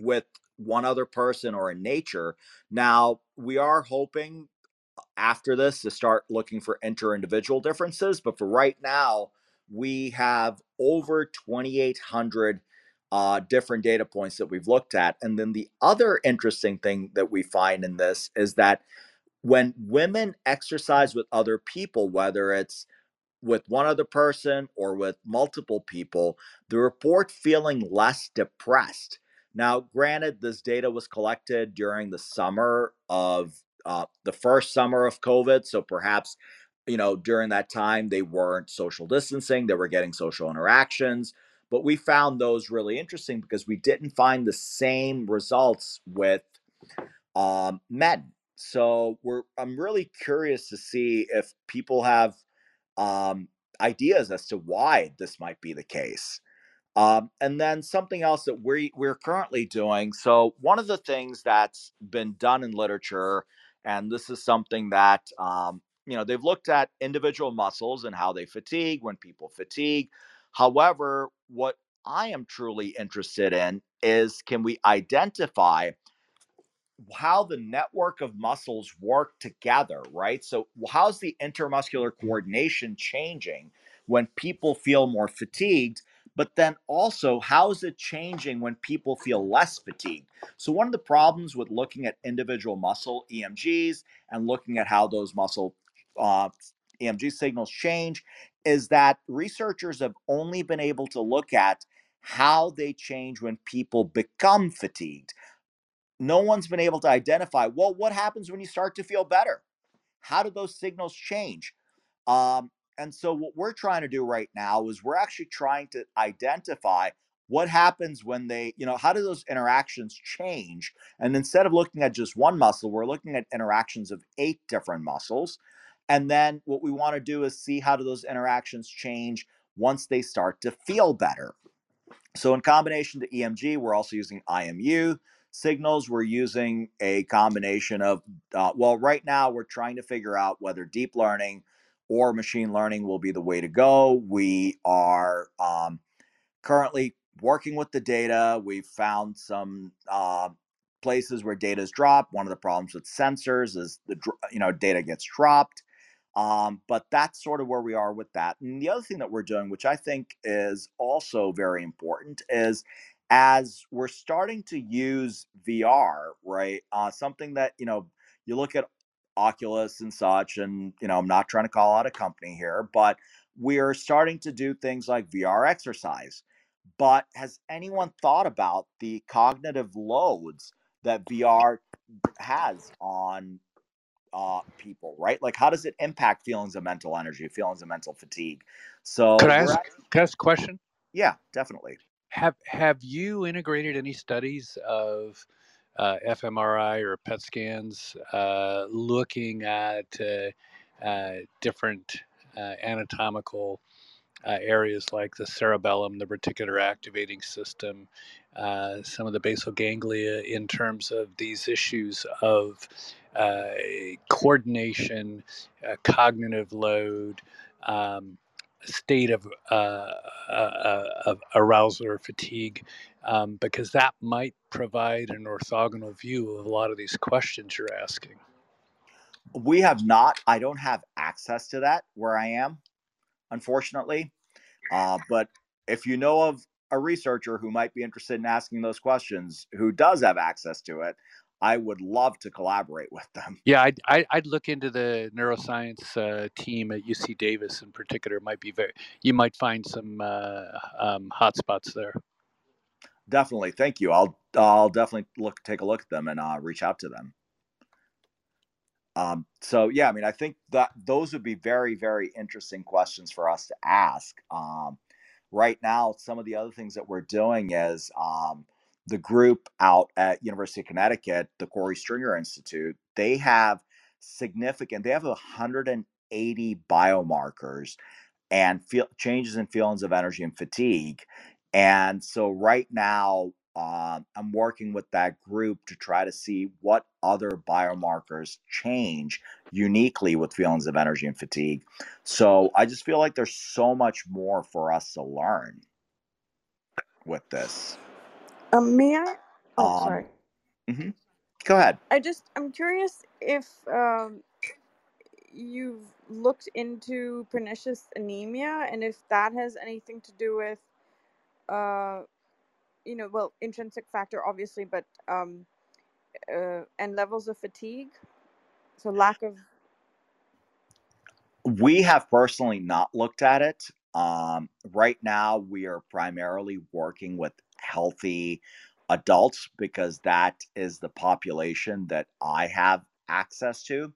with one other person or in nature. Now, we are hoping after this to start looking for inter individual differences, but for right now, we have over 2,800 uh, different data points that we've looked at. And then the other interesting thing that we find in this is that when women exercise with other people, whether it's with one other person or with multiple people, the report feeling less depressed. Now, granted, this data was collected during the summer of uh, the first summer of COVID. So perhaps you know, during that time, they weren't social distancing, they were getting social interactions. But we found those really interesting because we didn't find the same results with um, men. So we're I'm really curious to see if people have um, ideas as to why this might be the case. Um, and then something else that we we're currently doing. So one of the things that's been done in literature, and this is something that um, you know they've looked at individual muscles and how they fatigue when people fatigue. However what i am truly interested in is can we identify how the network of muscles work together right? So how's the intermuscular coordination changing when people feel more fatigued but then also how is it changing when people feel less fatigued? So one of the problems with looking at individual muscle emgs and looking at how those muscle uh, EMG signals change is that researchers have only been able to look at how they change when people become fatigued. No one's been able to identify, well, what happens when you start to feel better? How do those signals change? Um, and so, what we're trying to do right now is we're actually trying to identify what happens when they you know how do those interactions change and instead of looking at just one muscle we're looking at interactions of eight different muscles and then what we want to do is see how do those interactions change once they start to feel better so in combination to emg we're also using imu signals we're using a combination of uh, well right now we're trying to figure out whether deep learning or machine learning will be the way to go we are um, currently working with the data, we've found some uh, places where data is dropped. One of the problems with sensors is the you know data gets dropped. Um, but that's sort of where we are with that. And the other thing that we're doing, which I think is also very important, is as we're starting to use VR, right? Uh, something that you know you look at Oculus and such, and you know I'm not trying to call out a company here, but we are starting to do things like VR exercise but has anyone thought about the cognitive loads that VR has on uh, people, right? Like, how does it impact feelings of mental energy, feelings of mental fatigue? So, could I ask, at, could I ask a question? Yeah, definitely. Have Have you integrated any studies of uh, fMRI or PET scans uh, looking at uh, uh different uh, anatomical uh, areas like the cerebellum, the reticular activating system, uh, some of the basal ganglia in terms of these issues of uh, coordination, uh, cognitive load, um, state of, uh, uh, of arousal or fatigue, um, because that might provide an orthogonal view of a lot of these questions you're asking. We have not. I don't have access to that where I am unfortunately. Uh, but if you know of a researcher who might be interested in asking those questions, who does have access to it, I would love to collaborate with them. Yeah, I'd, I, I'd look into the neuroscience uh, team at UC Davis in particular. Might be very, you might find some uh, um, hotspots there. Definitely, thank you. I'll I'll definitely look take a look at them and uh, reach out to them. Um, so yeah, I mean, I think that those would be very very interesting questions for us to ask. Um, right now, some of the other things that we're doing is um, the group out at University of Connecticut, the Corey Stringer Institute, they have significant, they have 180 biomarkers and feel, changes in feelings of energy and fatigue. And so right now, um, I'm working with that group to try to see what other biomarkers change uniquely with feelings of energy and fatigue. So I just feel like there's so much more for us to learn with this. Um, may I? Oh, Um, sorry. mhm. Go ahead. I just I'm curious if um you've looked into pernicious anemia and if that has anything to do with uh you know well intrinsic factor obviously but um uh and levels of fatigue so lack of We have personally not looked at it. Um, right now, we are primarily working with healthy adults because that is the population that I have access to.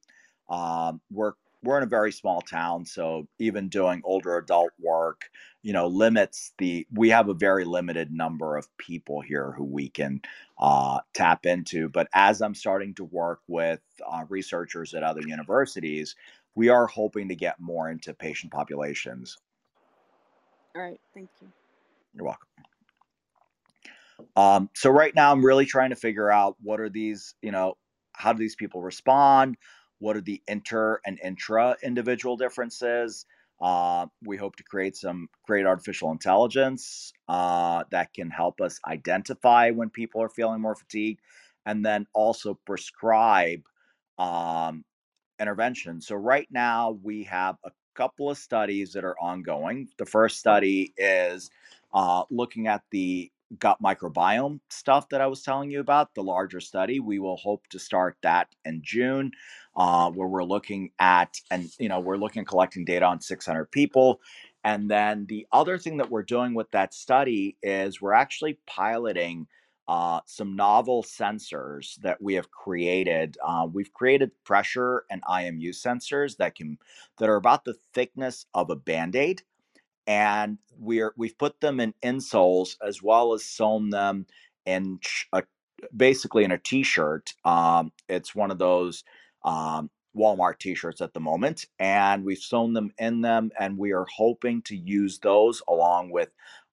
Um, we're we're in a very small town, so even doing older adult work, you know, limits the. We have a very limited number of people here who we can uh, tap into. But as I'm starting to work with uh, researchers at other universities, we are hoping to get more into patient populations. all right thank you You're welcome. Um, so right now, I'm really trying to figure out what are these, you know, how do these people respond? What are the inter and intra individual differences? Uh, we hope to create some great artificial intelligence uh, that can help us identify when people are feeling more fatigued and then also prescribe um, intervention. So right now we have a couple of studies that are ongoing. The first study is uh, looking at the gut microbiome stuff that I was telling you about, the larger study. We will hope to start that in June, uh, where we're looking at, and you know, we're looking collecting data on 600 people. And then the other thing that we're doing with that study is we're actually piloting uh, some novel sensors that we have created. Uh, we've created pressure and IMU sensors that can that are about the thickness of a band-aid and we're we've put them in insoles as well as sewn them in a, basically in a t-shirt um, it's one of those um, walmart t-shirts at the moment and we've sewn them in them and we are hoping to use those along with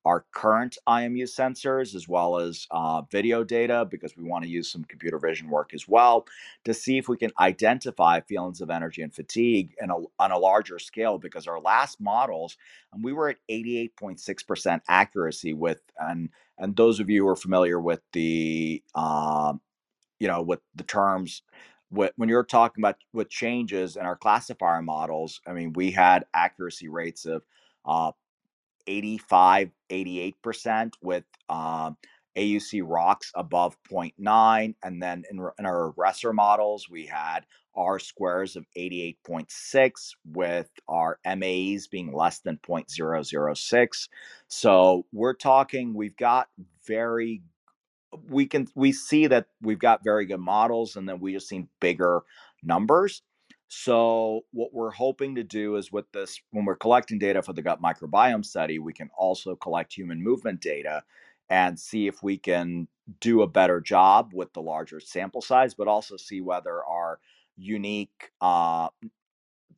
our current imu sensors as well as uh, video data because we want to use some computer vision work as well to see if we can identify feelings of energy and fatigue a, on a larger scale because our last models and we were at 88.6% accuracy with and and those of you who are familiar with the um, you know with the terms when you're talking about with changes in our classifier models i mean we had accuracy rates of uh, 85 88% with um, auc ROCs above 0.9 and then in, in our regressor models we had r squares of 88.6 with our MAEs being less than 0.006 so we're talking we've got very we can we see that we've got very good models and then we just seen bigger numbers so what we're hoping to do is with this when we're collecting data for the gut microbiome study we can also collect human movement data and see if we can do a better job with the larger sample size but also see whether our unique uh,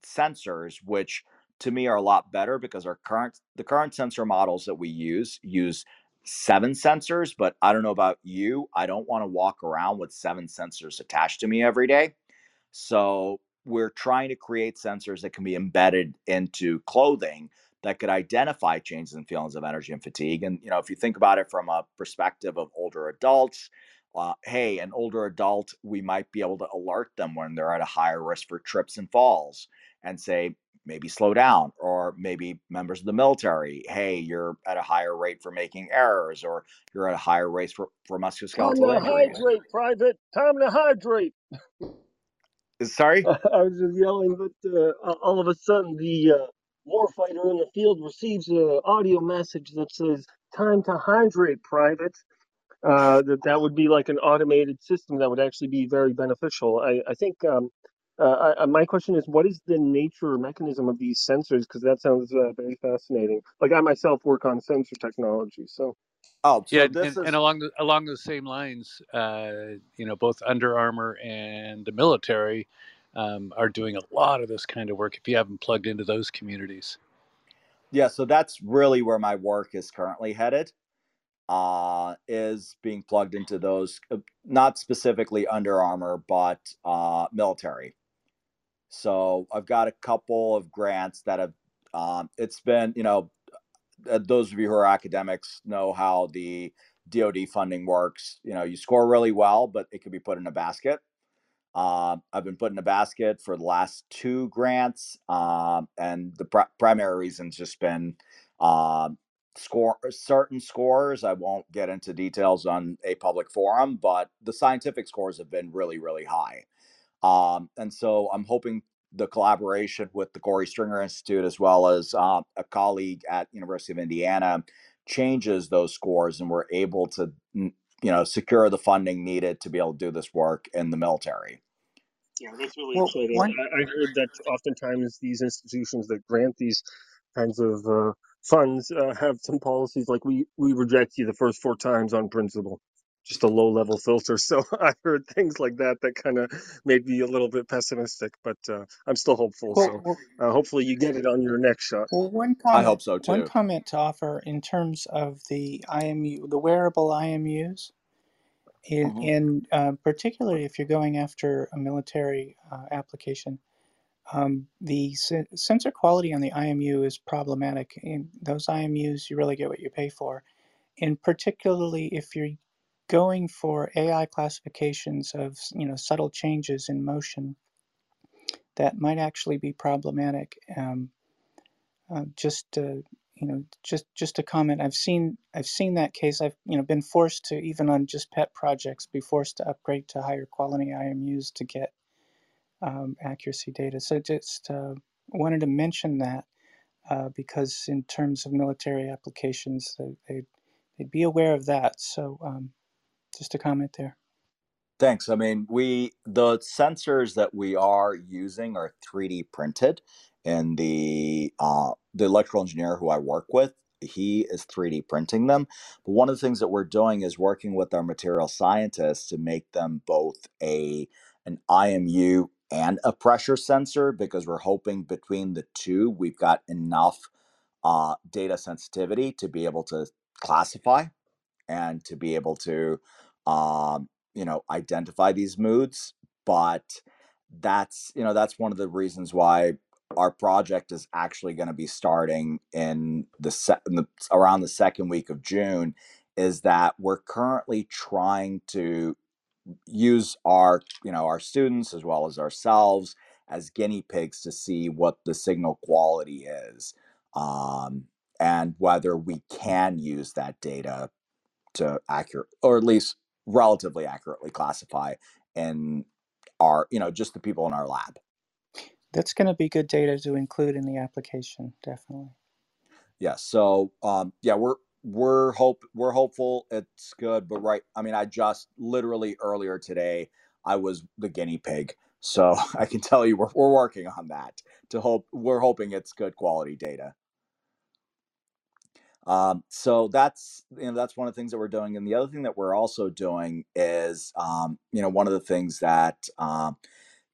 sensors, which to me are a lot better because our current the current sensor models that we use use seven sensors, but I don't know about you. I don't want to walk around with seven sensors attached to me every day. So we're trying to create sensors that can be embedded into clothing that could identify changes in feelings of energy and fatigue. And you know, if you think about it from a perspective of older adults, uh, hey, an older adult, we might be able to alert them when they're at a higher risk for trips and falls, and say, maybe slow down, or maybe members of the military, hey, you're at a higher rate for making errors, or you're at a higher rate for, for Time musculoskeletal to injuries. hydrate, Private. Time to hydrate. Sorry? I was just yelling, but uh, all of a sudden the uh, warfighter in the field receives an audio message that says, "Time to hydrate, Private." Uh, that that would be like an automated system that would actually be very beneficial. I I think. Um, uh, I, my question is, what is the nature or mechanism of these sensors? Because that sounds uh, very fascinating. Like I myself work on sensor technology, so. Oh, so Yeah, this and, is and along the along the same lines, uh, you know, both Under Armour and the military um, are doing a lot of this kind of work. If you haven't plugged into those communities, yeah, so that's really where my work is currently headed. Uh, is being plugged into those, uh, not specifically Under Armour, but uh, military. So I've got a couple of grants that have. Um, it's been, you know, uh, those of you who are academics know how the DoD funding works. You know, you score really well, but it can be put in a basket. Um, I've been put in a basket for the last two grants, um, and the pr- primary reason's just been um, score certain scores. I won't get into details on a public forum, but the scientific scores have been really, really high. Um, and so I'm hoping the collaboration with the Corey Stringer Institute as well as uh, a colleague at University of Indiana changes those scores, and we're able to, mm, you know, secure the funding needed to be able to do this work in the military. Yeah, that's really Well, exciting. one I, I heard that oftentimes these institutions that grant these kinds of uh, funds uh, have some policies like we we reject you the first four times on principle, just a low level filter. So I heard things like that that kind of made me a little bit pessimistic, but uh, I'm still hopeful. well, So well, uh, hopefully you get it on your next shot. well, one comment, I comment, hope so too. one comment to offer in terms of the IMU, the wearable IMUs, in, Mhm. in uh, particularly if you're going after a military uh, application. Um, the sen- sensor quality on the IMU is problematic. In those IMUs, you really get what you pay for. And particularly if you're going for AI classifications of you know subtle changes in motion, that might actually be problematic. Um, uh, just uh, you know, just just a comment. I've seen I've seen that case. I've you know been forced to even on just pet projects be forced to upgrade to higher quality IMUs to get um, accuracy data. So just uh, wanted to mention that uh, because in terms of military applications, they, they they'd be aware of that. So um, just a comment there. Thanks. I mean, we the sensors that we are using are 3D printed, and the uh, the electrical engineer who I work with, he is 3D printing them. But one of the things that we're doing is working with our material scientists to make them both a an IMU and a pressure sensor because we're hoping between the two we've got enough uh, data sensitivity to be able to classify and to be able to um, you know identify these moods but that's you know that's one of the reasons why our project is actually going to be starting in the, se- in the around the second week of June is that we're currently trying to use our you know our students as well as ourselves as guinea pigs to see what the signal quality is um, and whether we can use that data to accurate or at least relatively accurately classify in our you know just the people in our lab That's going to be good data to include in the application, definitely. yeah so um yeah we're we're hope we're hopeful it's good but right i mean i just literally earlier today i was the guinea pig so i can tell you we're, we're working on that to hope we're hoping it's good quality data um, so that's you know that's one of the things that we're doing and the other thing that we're also doing is um, you know one of the things that um,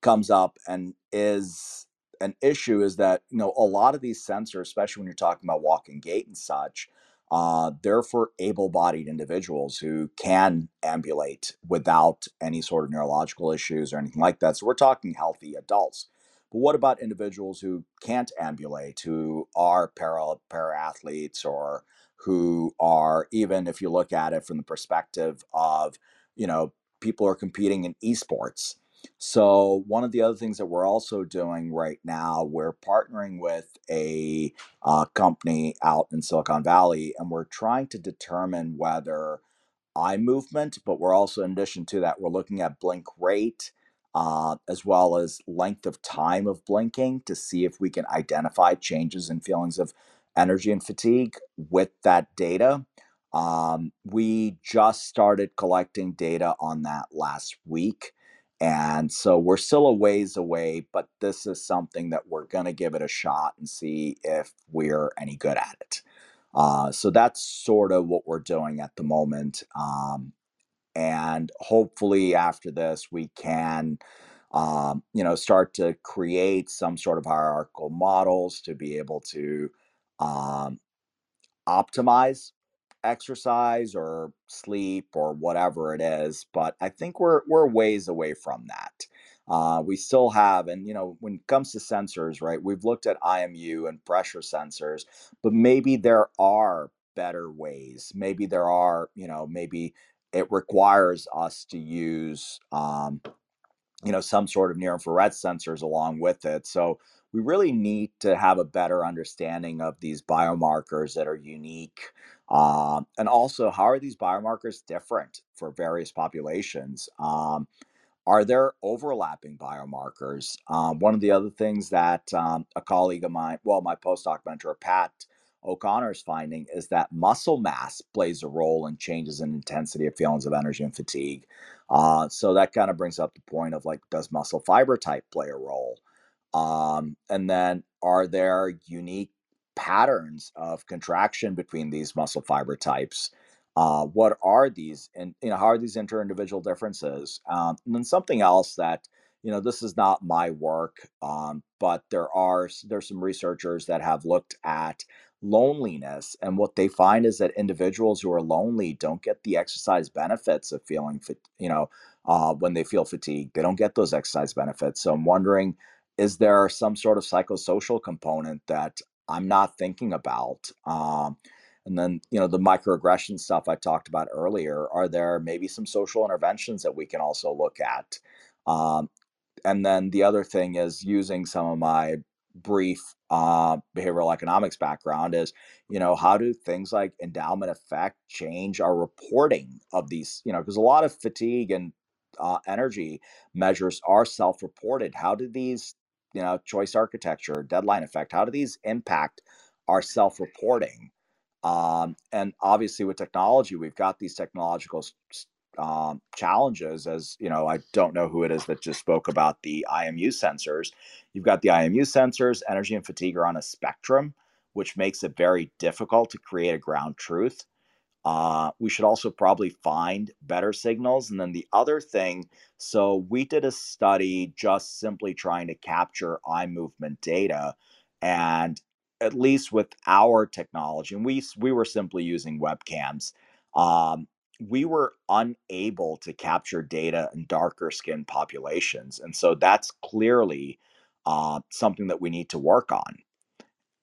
comes up and is an issue is that you know a lot of these sensors especially when you're talking about walk and gait and such uh, they're for able-bodied individuals who can ambulate without any sort of neurological issues or anything like that. So we're talking healthy adults but what about individuals who can't ambulate who are para para athletes or who are even if you look at it from the perspective of you know people are competing in esports? So one of the other things that we're also doing right now, we're partnering with a uh, company out in Silicon Valley, and we're trying to determine whether eye movement, but we're also, in addition to that, we're looking at blink rate uh, as well as length of time of blinking to see if we can identify changes in feelings of energy and fatigue with that data. Um, we just started collecting data on that last week. And so we're still a ways away, but this is something that we're going to give it a shot and see if we're any good at it. Uh, so that's sort of what we're doing at the moment. Um, and hopefully after this, we can, um, you know, start to create some sort of hierarchical models to be able to um, optimize exercise or sleep or whatever it is. But I think we're we're ways away from that. Uh, we still have, and you know, when it comes to sensors, right? We've looked at IMU and pressure sensors, but maybe there are better ways. Maybe there are, you know, maybe it requires us to use um, you know some sort of near infrared sensors along with it so we really need to have a better understanding of these biomarkers that are unique um, and also how are these biomarkers different for various populations um, are there overlapping biomarkers? Um, one of the other things that um, a colleague of mine, well, my postdoc mentor, Pat O'Connor, is finding is that muscle mass plays a role in changes in intensity of feelings of energy and fatigue. Uh, so that kind of brings up the point of like, does muscle fiber type play a role? Um, and then are there unique patterns of contraction between these muscle fiber types? uh, what are these and you know how are these inter-individual differences um, and then something else that you know this is not my work um, but there are there's some researchers that have looked at loneliness and what they find is that individuals who are lonely don't get the exercise benefits of feeling fit, you know uh, when they feel fatigued. They don't get those exercise benefits. So i'm wondering is there some sort of psychosocial component that i'm not thinking about? Um, and then, you know, the microaggression stuff I talked about earlier, are there maybe some social interventions that we can also look at? Um, and then the other thing is using some of my brief uh, behavioral economics background is, you know, how do things like endowment effect change our reporting of these, you know, because a lot of fatigue and uh, energy measures are self reported. How do these, you know, choice architecture, deadline effect, how do these impact our self reporting? Um, and obviously, with technology, we've got these technological um, challenges. As you know, I don't know who it is that just spoke about the IMU sensors. You've got the IMU sensors, energy and fatigue are on a spectrum, which makes it very difficult to create a ground truth. Uh, we should also probably find better signals. And then the other thing, so we did a study just simply trying to capture eye movement data. And at least with our technology, and we we were simply using webcams. Um, we were unable to capture data in darker skin populations, and so that's clearly uh, something that we need to work on.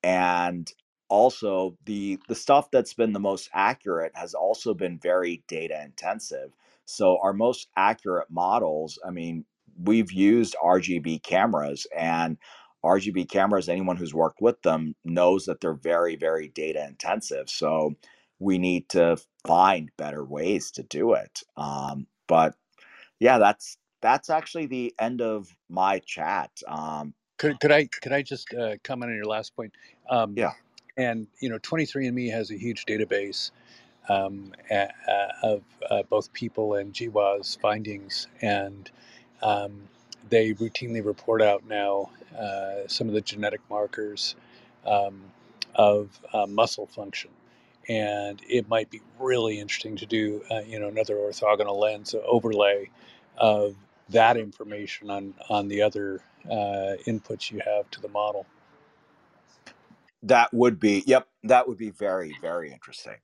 And also, the the stuff that's been the most accurate has also been very data intensive. So our most accurate models, I mean, we've used RGB cameras and RGB cameras, anyone who's worked with them knows that they're very, very data intensive. So we need to find better ways to do it. Um, but yeah, that's that's actually the end of my chat. Um, could could I could I just uh, comment on your last point? Um, yeah. And you know, 23andMe has a huge database um, a, a, of uh, both people and GWAS findings, and um, they routinely report out now uh, some of the genetic markers um, of uh, muscle function. And it might be really interesting to do, uh, you know, another orthogonal lens overlay of that information on on the other uh, inputs you have to the model. That would be, yep, that would be very, very interesting.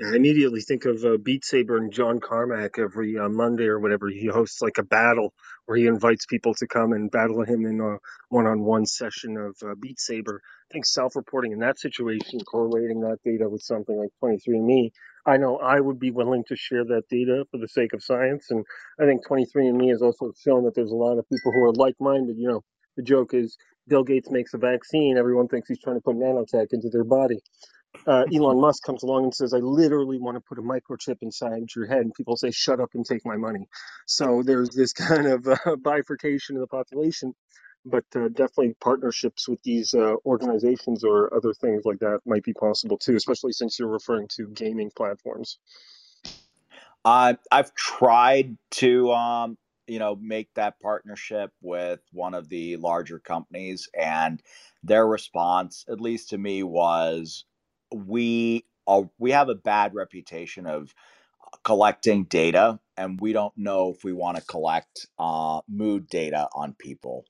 I immediately think of uh, Beat Saber and John Carmack every uh, Monday or whatever. He hosts like a battle where he invites people to come and battle him in a one-on-one session of uh, Beat Saber. I think self-reporting in that situation, correlating that data with something like 23andMe, I know I would be willing to share that data for the sake of science. And I think 23andMe has also shown that there's a lot of people who are like minded. You know, the joke is Bill Gates makes a vaccine, everyone thinks he's trying to put nanotech into their body. Uh, Elon Musk comes along and says, I literally want to put a microchip inside your head. And people say, shut up and take my money. So there's this kind of uh, bifurcation of the population but uh, definitely partnerships with these uh, organizations or other things like that might be possible too, especially since you're referring to gaming platforms. I've tried to, um, you know, make that partnership with one of the larger companies, and their response, at least to me, was we are, we have a bad reputation of collecting data, and we don't know if we want to collect uh, mood data on people.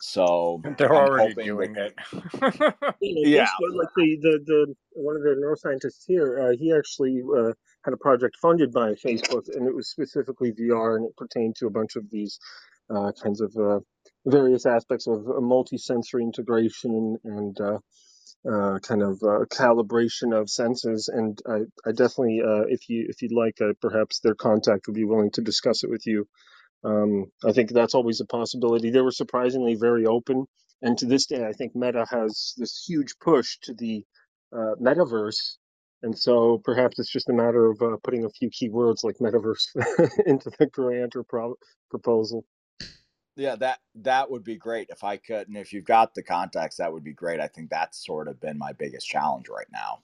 So They're I'm already doing that, it. yeah, Basically, like the, the, the one of the neuroscientists here, uh, he actually uh, had a project funded by Facebook, and it was specifically VR, and it pertained to a bunch of these uh, kinds of uh, various aspects of uh, multi-sensory integration and uh, kind of uh, calibration of senses. And I, I definitely, uh, if you if you'd like, uh, perhaps their contact would be willing to discuss it with you. Um, I think that's always a possibility. They were surprisingly very open, and to this day, I think Meta has this huge push to the uh, metaverse, and so perhaps it's just a matter of putting a few keywords like metaverse into the grant or pro- proposal. Yeah, that that would be great if I could, and if you've got the contacts, that would be great. I think that's sort of been my biggest challenge right now.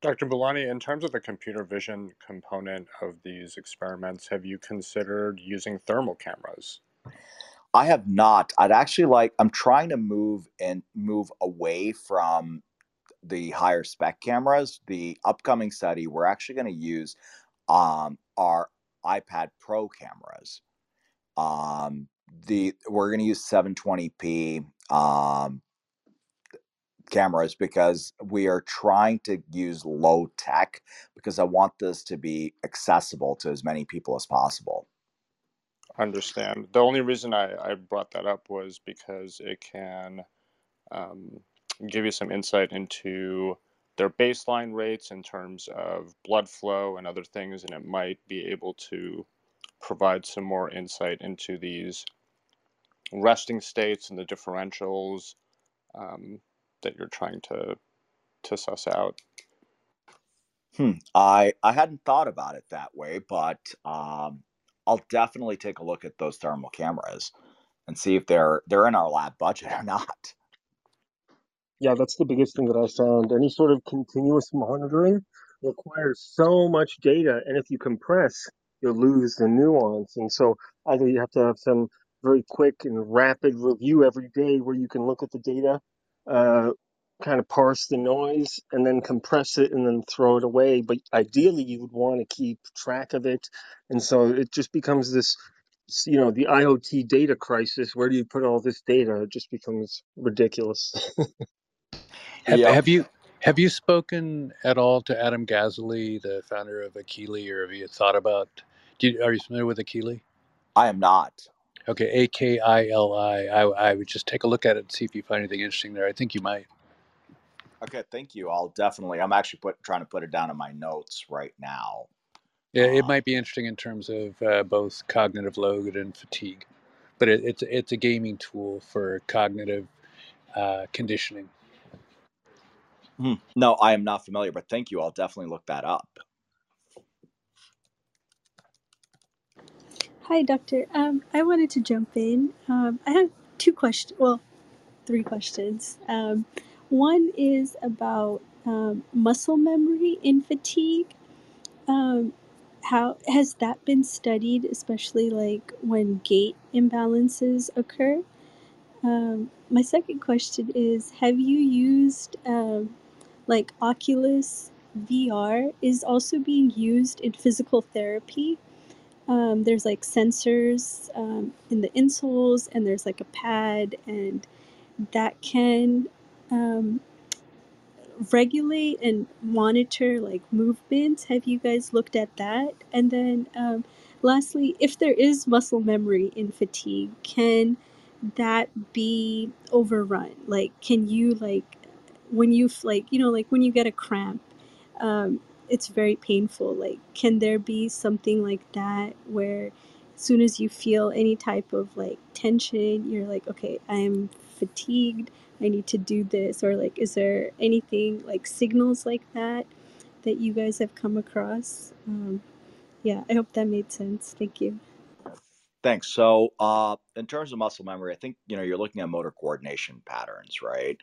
Dr. Boolani, in terms of the computer vision component of these experiments, have you considered using thermal cameras? I have not. I'd actually like. I'm trying to move and move away from the higher spec cameras. The upcoming study, we're actually going to use um, our iPad Pro cameras. Um, the we're going to use 720p um, cameras because we are trying to use low tech because I want this to be accessible to as many people as possible. Understand. The only reason I, I brought that up was because it can um, give you some insight into their baseline rates in terms of blood flow and other things, and it might be able to provide some more insight into these resting states and the differentials um, that you're trying to to suss out. Hmm. I I hadn't thought about it that way, but um, I'll definitely take a look at those thermal cameras and see if they're they're in our lab budget or not. Yeah, that's the biggest thing that I found. Any sort of continuous monitoring requires so much data, and if you compress, you'll lose the nuance. And so either you have to have some very quick and rapid review every day where you can look at the data, uh, kind of parse the noise, and then compress it and then throw it away. But ideally, you would want to keep track of it. And so it just becomes this, you know, the IoT data crisis. Where do you put all this data? It just becomes ridiculous. Have, Yep. have you have you spoken at all to Adam Gazzaley, the founder of Akili, or have you thought about? You, are you familiar with Akili? I am not. Okay, A K I L I. I would just take a look at it and see if you find anything interesting there. I think you might. Okay, thank you. I'll definitely. I'm actually put trying to put it down in my notes right now. Yeah, it Um, might be interesting in terms of uh, both cognitive load and fatigue, but it, it's it's a gaming tool for cognitive uh, conditioning. hmm. No, I am not familiar, but thank you. I'll definitely look that up. Hi, Doctor. Um, I wanted to jump in. Um, I have two questions. Well, three questions. Um, one is about um, muscle memory in fatigue. Um, how has that been studied, especially like when gait imbalances occur? Um, my second question is: Have you used um, like Oculus VR? Is also being used in physical therapy um, there's like sensors um, in the insoles, and there's like a pad, and that can um, regulate and monitor like movements. Have you guys looked at that? And then, um, lastly, if there is muscle memory in fatigue, can that be overrun? Like, can you like when you like you know like when you get a cramp? um, it's very painful. Like, can there be something like that where as soon as you feel any type of like tension, you're like, okay, I am fatigued. I need to do this. Or like, is there anything like signals like that that you guys have come across? Um, yeah, I hope that made sense. Thank you. Thanks. So, uh, in terms of muscle memory, I think you know you're looking at motor coordination patterns, right?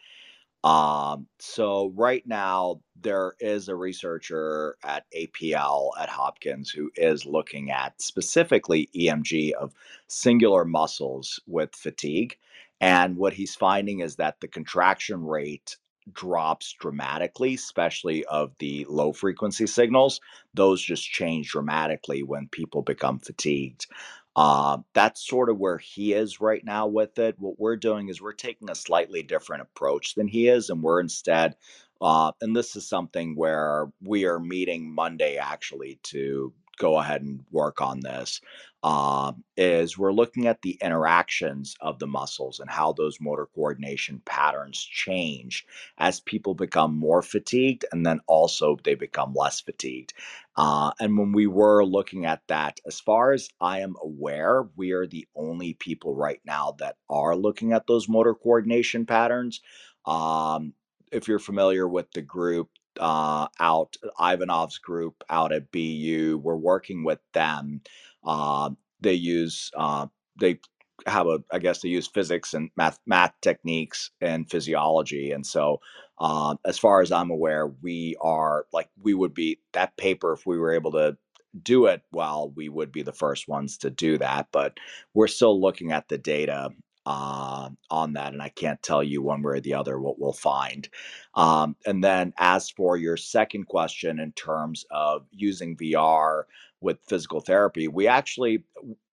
Um, so right now there is a researcher at APL at Hopkins who is looking at specifically EMG of singular muscles with fatigue. And what he's finding is that the contraction rate drops dramatically, especially of the low frequency signals. Those just change dramatically when people become fatigued. Uh, that's sort of where he is right now with it. What we're doing is we're taking a slightly different approach than he is, and we're instead, uh, and this is something where we are meeting Monday actually to go ahead and work on this. Uh, is we're looking at the interactions of the muscles and how those motor coordination patterns change as people become more fatigued and then also they become less fatigued. Uh, and when we were looking at that, as far as I am aware, we are the only people right now that are looking at those motor coordination patterns. Um, if you're familiar with the group uh, out, Ivanov's group out at BU, we're working with them. Uh, they use uh, they have a I guess they use physics and math math techniques and physiology, and so uh, as far as I'm aware, we are like we would be that paper if we were able to do it well, we would be the first ones to do that. But we're still looking at the data uh, on that, and I can't tell you one way or the other what we'll find. Um, and then, as for your second question, in terms of using VR with physical therapy, we actually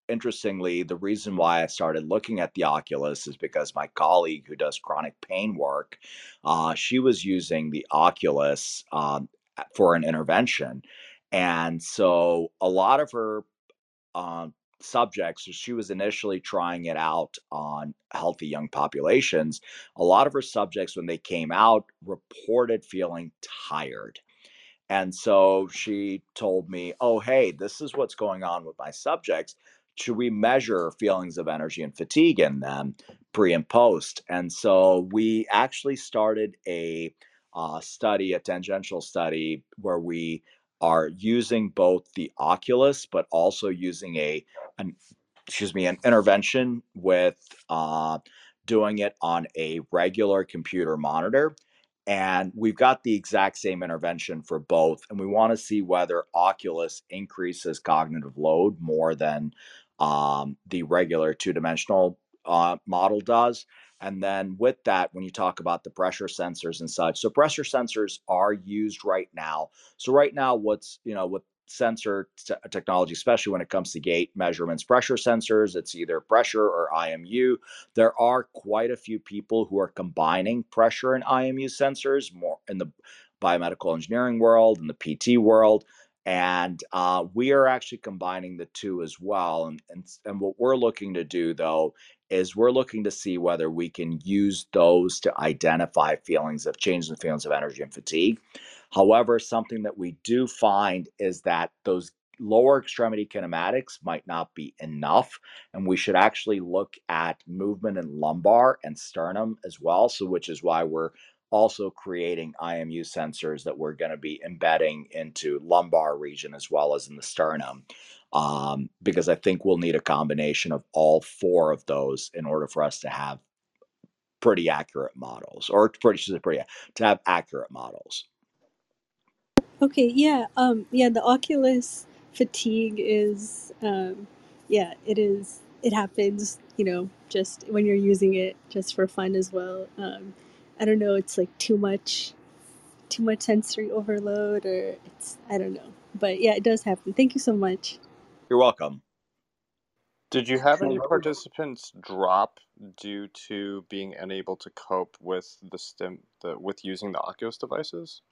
interestingly, the reason why I started looking at the Oculus is because my colleague who does chronic pain work, uh, she was using the Oculus um, for an intervention. And so a lot of her uh, subjects, she was initially trying it out on healthy young populations. A lot of her subjects, when they came out, reported feeling tired. And so she told me, Oh, hey, this is what's going on with my subjects should we measure feelings of energy and fatigue in them pre and post? And so we actually started a uh, study, a tangential study, where we are using both the Oculus, but also using a, an, excuse me, an intervention with uh, doing it on a regular computer monitor. And we've got the exact same intervention for both. And we want to see whether Oculus increases cognitive load more than um, the regular two dimensional uh, model does. And then with that, when you talk about the pressure sensors and such, so pressure sensors are used right now. So right now, what's you know with sensor t- technology, especially when it comes to gait measurements, pressure sensors, it's either pressure or IMU. There are quite a few people who are combining pressure and IMU sensors more in the biomedical engineering world and the PT world and uh, we are actually combining the two as well and, and and what we're looking to do though is we're looking to see whether we can use those to identify feelings of changes in feelings of energy and fatigue. However something that we do find is that those lower extremity kinematics might not be enough and we should actually look at movement in lumbar and sternum as well so which is why we're also creating IMU sensors that we're going to be embedding into lumbar region as well as in the sternum. Um, because I think we'll need a combination of all four of those in order for us to have pretty accurate models, or pretty pretty to have accurate models. Okay, yeah, um, yeah, the Oculus fatigue is, um, yeah, it is. It happens, you know, just when you're using it just for fun as well. Um, I don't know, it's like too much too much sensory overload or it's I don't know. But yeah, it does happen. Thank you so much. You're welcome. Did you have any participants drop due to being unable to cope with the stim the with using the Oculus devices?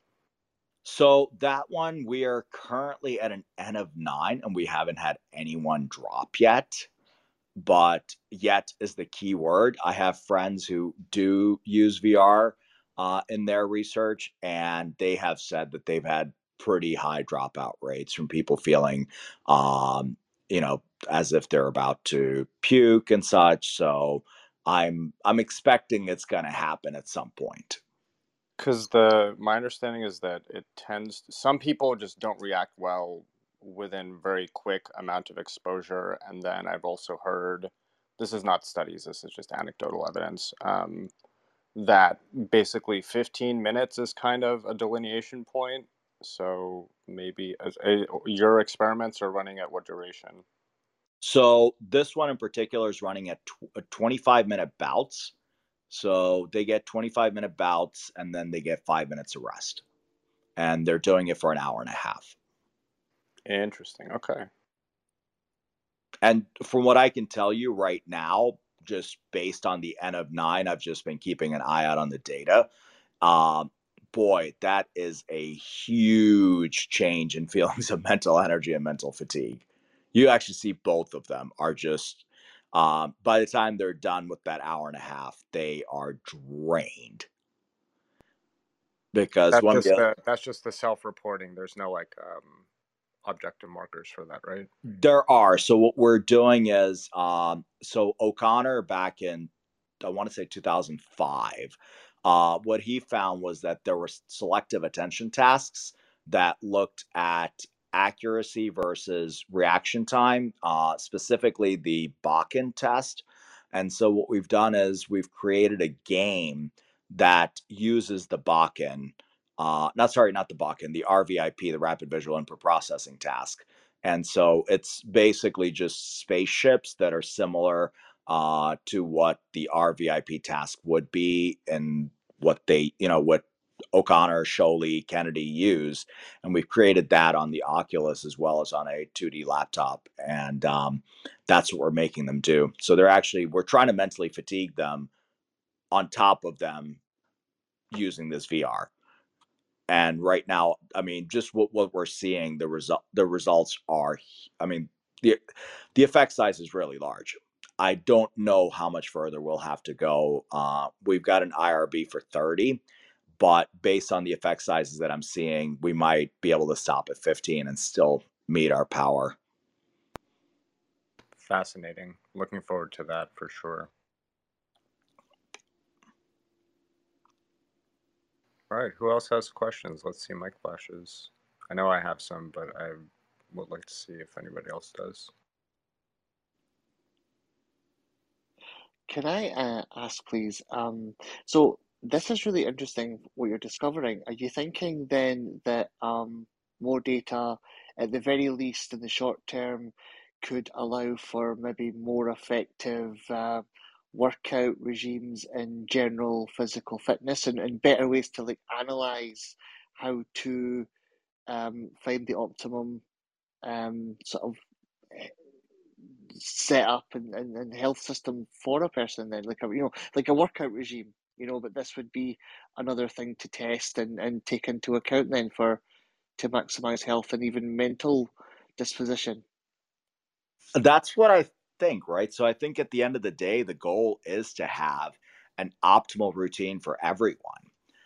So that one we are currently at an N of nine and we haven't had anyone drop yet but yet is the key word. I have friends who do use VR uh, in their research, and they have said that they've had pretty high dropout rates from people feeling, um, you know, as if they're about to puke and such. So I'm I'm expecting it's going to happen at some point. Because the my understanding is that it tends to, some people just don't react well within very quick amount of exposure, and then I've also heard this is not studies, this is just anecdotal evidence. Um, that basically 15 minutes is kind of a delineation point. So maybe as a, your experiments are running at what duration? So this one in particular is running at tw- 25 minute bouts. So they get 25 minute bouts and then they get five minutes of rest. And they're doing it for an hour and a half. Interesting. Okay. And from what I can tell you right now, just based on the N of nine, I've just been keeping an eye out on the data. Um, boy, that is a huge change in feelings of mental energy and mental fatigue. You actually see both of them are just, um, by the time they're done with that hour and a half, they are drained. Because that's one just the, the, that's just the self-reporting. There's no like um, objective markers for that, right? There are. So what we're doing is, um, so O'Connor back in, I want to say 2005, uh, what he found was that there were selective attention tasks that looked at accuracy versus reaction time, uh, specifically the Bakan test. And so what we've done is we've created a game that uses the Bakan uh, not sorry, not the Bakan, the RVIP, the Rapid Visual Input Processing task. And so it's basically just spaceships that are similar uh, to what the RVIP task would be and what they, you know, what O'Connor, Scholey, Kennedy use. And we've created that on the Oculus as well as on a 2D laptop. And um, that's what we're making them do. So they're actually, we're trying to mentally fatigue them on top of them using this VR and right now i mean just what, what we're seeing the result the results are i mean the the effect size is really large. I don't know how much further we'll have to go uh, we've got an irb for 30 but based on the effect sizes that i'm seeing we might be able to stop at 15 and still meet our power. Fascinating. Looking forward to that for sure All right, who else has questions? Let's see mic flashes. I know I have some, but I would like to see if anybody else does. Can I uh, ask, please? Um, so this is really interesting what you're discovering. Are you thinking then that um, more data, at the very least in the short term, could allow for maybe more effective uh, workout regimes and general physical fitness and, and better ways to like analyze how to um, find the optimum um, sort of eh, set up and, and, and health system for a person then like a you know like a workout regime you know but this would be another thing to test and, and take into account then for to maximize health and even mental disposition. That's what i think, right? So I think at the end of the day, the goal is to have an optimal routine for everyone.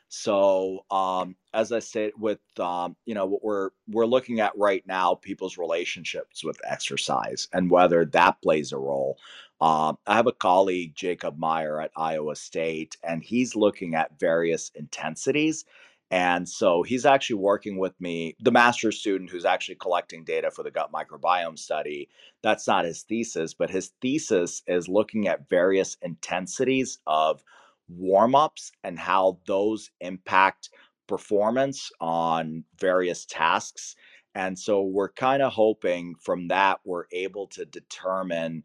So um, as I said, with um, you know what we're we're looking at right now, people's relationships with exercise and whether that plays a role. Um, I have a colleague, Jacob Meyer at Iowa State, and he's looking at various intensities and so he's actually working with me, the master's student who's actually collecting data for the gut microbiome study. That's not his thesis, but his thesis is looking at various intensities of warm ups and how those impact performance on various tasks. And so we're kind of hoping from that we're able to determine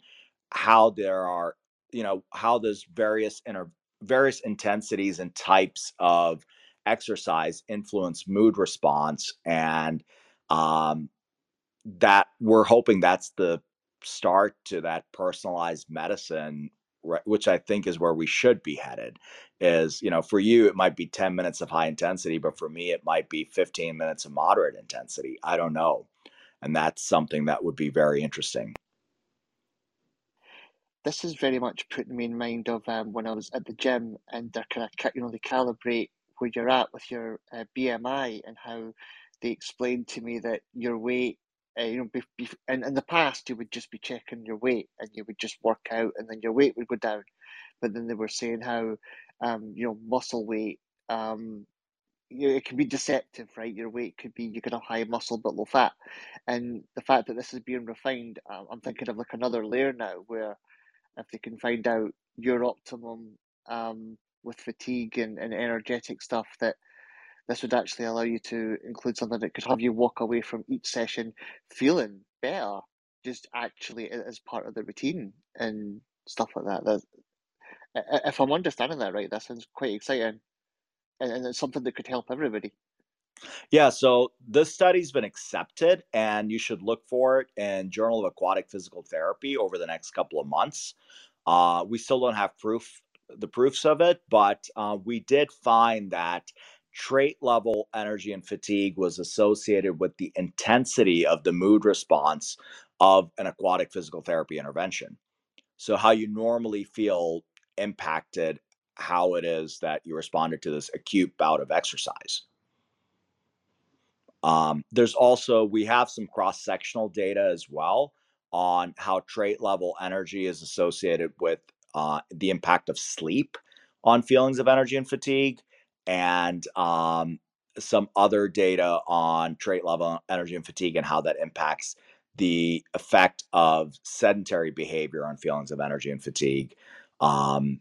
how there are, you know, how there's various inter- various intensities and types of exercise influence mood response and um, that we're hoping that's the start to that personalized medicine which i think is where we should be headed is you know for you it might be 10 minutes of high intensity but for me it might be 15 minutes of moderate intensity. I don't know. And that's something that would be very interesting. This is very much putting me in mind of um, when I was at the gym and they're kind of you know they calibrate where you're at with your uh, BMI and how they explained to me that your weight, uh, you know, be, be, in, in the past, you would just be checking your weight and you would just work out and then your weight would go down. But then they were saying how, um, you know, muscle weight, um, you know, it can be deceptive, right? Your weight could be you could have high muscle but low fat, and the fact that this is being refined, I'm thinking of like another layer now where if they can find out your optimum um, with fatigue and, and energetic stuff, that this would actually allow you to include something that could have you walk away from each session feeling better, just actually as part of the routine and stuff like that. That if I'm understanding that right, that sounds quite exciting and, and it's something that could help everybody. Yeah, so this study's been accepted, and you should look for it in Journal of Aquatic Physical Therapy over the next couple of months. Uh, we still don't have proof, the proofs of it, but uh, we did find that trait level energy and fatigue was associated with the intensity of the mood response of an aquatic physical therapy intervention. So, how you normally feel impacted how it is that you responded to this acute bout of exercise. Um, there's also, we have some cross sectional data as well on how trait level energy is associated with uh, the impact of sleep on feelings of energy and fatigue, and um, some other data on trait level energy and fatigue and how that impacts the effect of sedentary behavior on feelings of energy and fatigue. Um,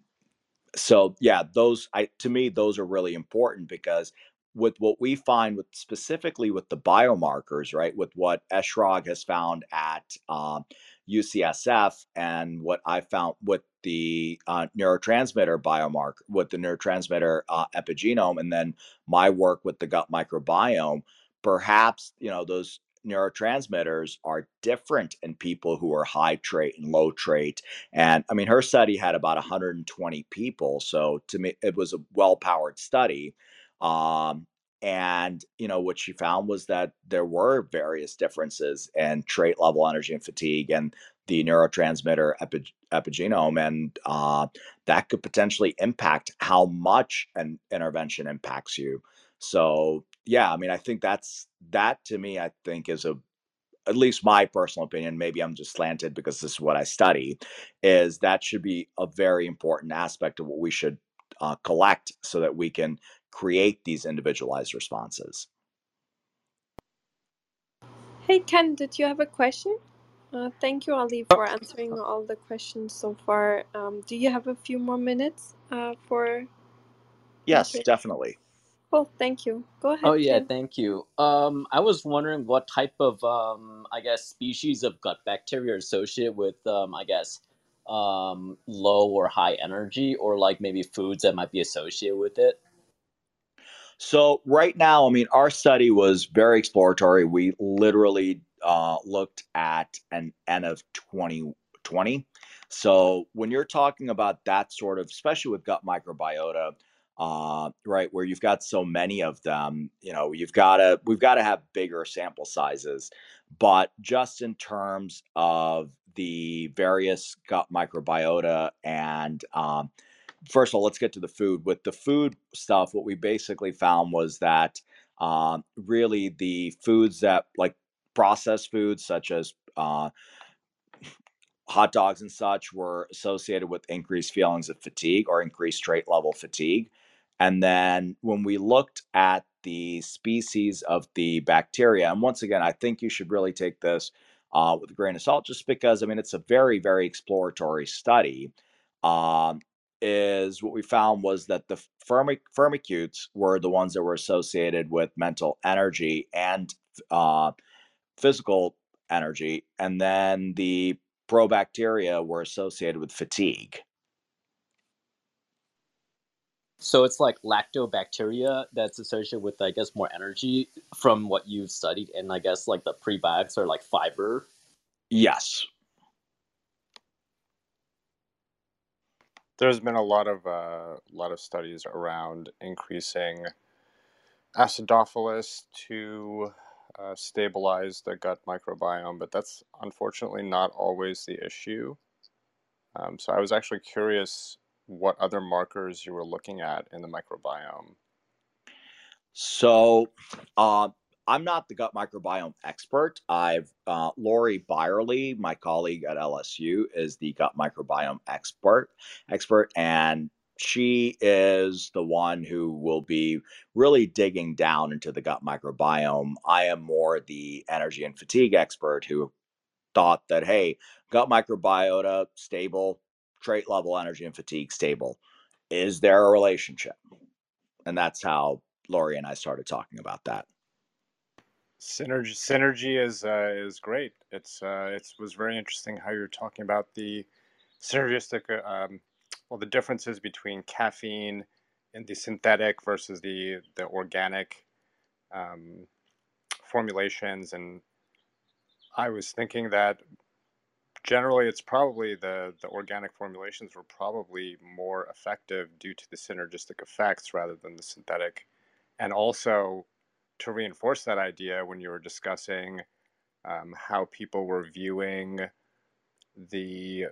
so yeah those i to me those are really important because with what we find with specifically with the biomarkers right with what Eshrog has found at um, ucsf and what i found with the uh, neurotransmitter biomarker with the neurotransmitter uh, epigenome and then my work with the gut microbiome perhaps you know those neurotransmitters are different in people who are high trait and low trait. And I mean, her study had about 120 people. So to me, it was a well powered study. Um, and, you know, what she found was that there were various differences in trait level energy and fatigue and the neurotransmitter epi- epigenome. And uh, that could potentially impact how much an intervention impacts you. So yeah, I mean, I think that's that to me. I think is a at least my personal opinion. Maybe I'm just slanted because this is what I study. Is that should be a very important aspect of what we should uh, collect so that we can create these individualized responses. Hey Ken, did you have a question? Uh, thank you, Ali, for answering all the questions so far. Um, do you have a few more minutes uh, for? Yes, definitely. Cool, thank you. Go ahead. Oh yeah, Ken. thank you. Um, I was wondering what type of um, I guess species of gut bacteria are associated with um, I guess um, low or high energy, or like maybe foods that might be associated with it. So right now, I mean, our study was very exploratory. We literally uh, looked at an N of 20, 20. So when you're talking about that sort of, especially with gut microbiota, uh, right, where you've got so many of them, you know, you've got to, we've got to have bigger sample sizes. But just in terms of the various gut microbiota and, um, first of all, let's get to the food. With the food stuff, what we basically found was that um, really the foods that like processed foods such as uh, hot dogs and such were associated with increased feelings of fatigue or increased trait level fatigue. And then when we looked at the species of the bacteria, and once again, I think you should really take this uh, with a grain of salt, just because I mean it's a very, very exploratory study. Um, is what we found was that the firmic- firmicutes were the ones that were associated with mental energy and uh, physical energy, and then the probacteria were associated with fatigue. So it's like lactobacteria that's associated with, I guess, more energy from what you've studied, and I guess like the prebiotics are like fiber. Yes. There's been a lot of uh, lot of studies around increasing acidophilus to uh, stabilize the gut microbiome, but that's unfortunately not always the issue. Um, so I was actually curious what other markers you were looking at in the microbiome. So, uh, I'm not the gut microbiome expert. I've uh, Lori Byerley, my colleague at LSU, is the gut microbiome expert. Expert, and she is the one who will be really digging down into the gut microbiome. I am more the energy and fatigue expert who thought that hey, gut microbiota stable, trait level energy and fatigue stable. Is there a relationship? And that's how Lori and I started talking about that. Synergy, synergy is uh, is great. It's uh, it was very interesting how you're talking about the synergistic, uh, um, well, the differences between caffeine and the synthetic versus the the organic um, formulations, and I was thinking that generally it's probably the the organic formulations were probably more effective due to the synergistic effects rather than the synthetic, and also to reinforce that idea when you were discussing um, how people were viewing the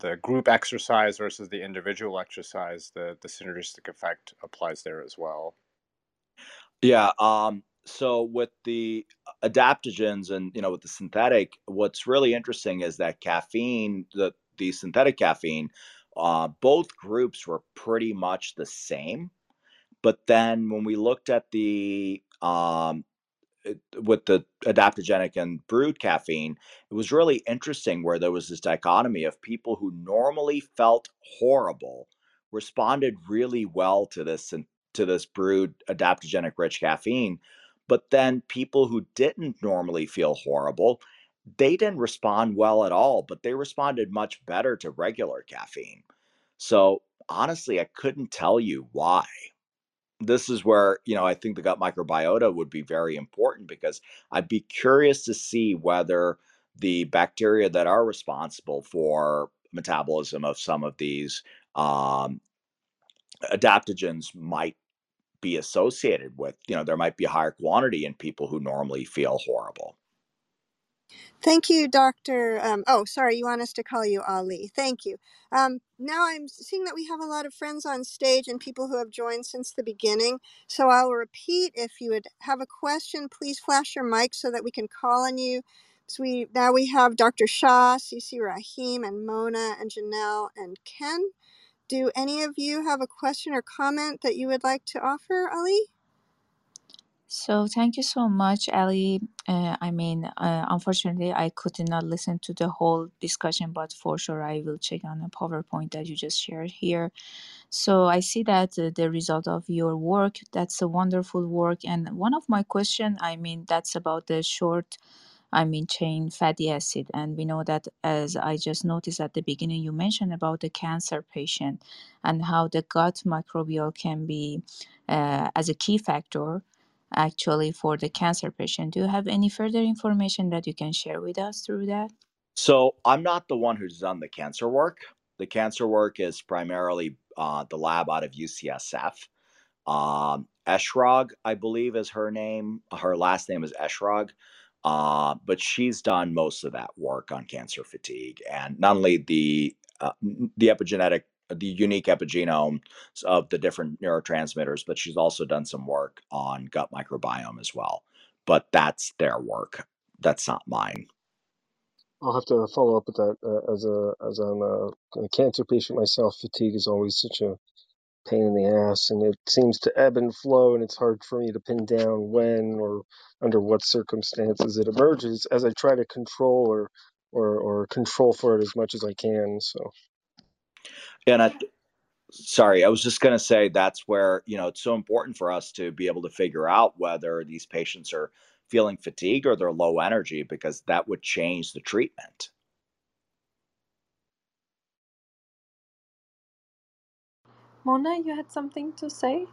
the group exercise versus the individual exercise, the the synergistic effect applies there as well. Yeah. Um, so with the adaptogens and you know with the synthetic, what's really interesting is that caffeine, the the synthetic caffeine, uh, both groups were pretty much the same. But then when we looked at the um, with the adaptogenic and brewed caffeine, it was really interesting where there was this dichotomy of people who normally felt horrible responded really well to this and to this brewed adaptogenic rich caffeine, but then people who didn't normally feel horrible, they didn't respond well at all, but they responded much better to regular caffeine. So honestly, I couldn't tell you why this is where you know I think the gut microbiota would be very important because I'd be curious to see whether the bacteria that are responsible for metabolism of some of these um, adaptogens might be associated with you know there might be a higher quantity in people who normally feel horrible Thank you, Dr. Um, oh, sorry, you want us to call you Ali. Thank you. Um, now I'm seeing that we have a lot of friends on stage and people who have joined since the beginning. So I'll repeat if you would have a question, please flash your mic so that we can call on you. So we now we have Dr. Shah, Cici Rahim, and Mona, and Janelle, and Ken. Do any of you have a question or comment that you would like to offer, Ali? So thank you so much, Ali. Uh, I mean, uh, unfortunately, I could not listen to the whole discussion, but for sure I will check on the PowerPoint that you just shared here. So I see that uh, the result of your work, that's a wonderful work. And one of my question, I mean, that's about the short, I mean, chain fatty acid. And we know that as I just noticed at the beginning, you mentioned about the cancer patient and how the gut microbial can be uh, as a key factor actually for the cancer patient. Do you have any further information that you can share with us through that? So I'm not the one who's done the cancer work. The cancer work is primarily uh, the lab out of UCSF. Um, Eshrog, I believe, is her name. Her last name is Eshrog. Uh, but she's done most of that work on cancer fatigue, and not only the uh, the epigenetic the unique epigenome of the different neurotransmitters, but she's also done some work on gut microbiome as well. But that's their work. That's not mine. I'll have to follow up with that uh, as a as I'm a, a cancer patient myself. Fatigue is always such a pain in the ass, and it seems to ebb and flow, and it's hard for me to pin down when or under what circumstances it emerges. As I try to control or or, or control for it as much as I can. So. And I, sorry, I was just going to say that's where, you know, it's so important for us to be able to figure out whether these patients are feeling fatigue or they're low energy because that would change the treatment. Mona, you had something to say?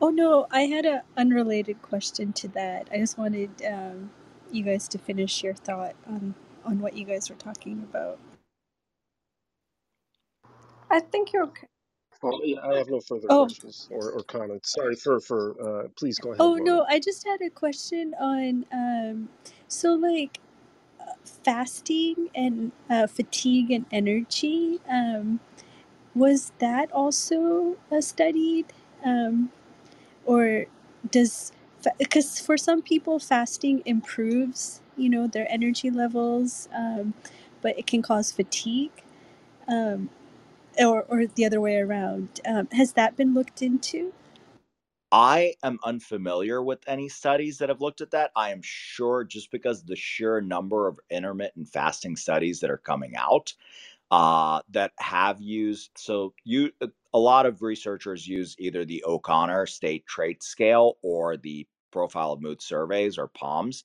Oh no, I had an unrelated question to that. I just wanted um, you guys to finish your thought on on what you guys were talking about. I think you're okay. Well, yeah, I have no further Oh, questions or, or comments. Sorry for for. Uh, please go ahead, oh no, I just had a question on um, so like uh, fasting and uh, fatigue and energy. Um, was that also uh, studied, um, or does because for some people fasting improves you know their energy levels um, but it can cause fatigue um, or, or the other way around um, has that been looked into I am unfamiliar with any studies that have looked at that. I am sure just because the sheer number of intermittent fasting studies that are coming out uh, that have used so you a lot of researchers use either the O'Connor State Trait Scale or the Profile of Mood Surveys or POMS,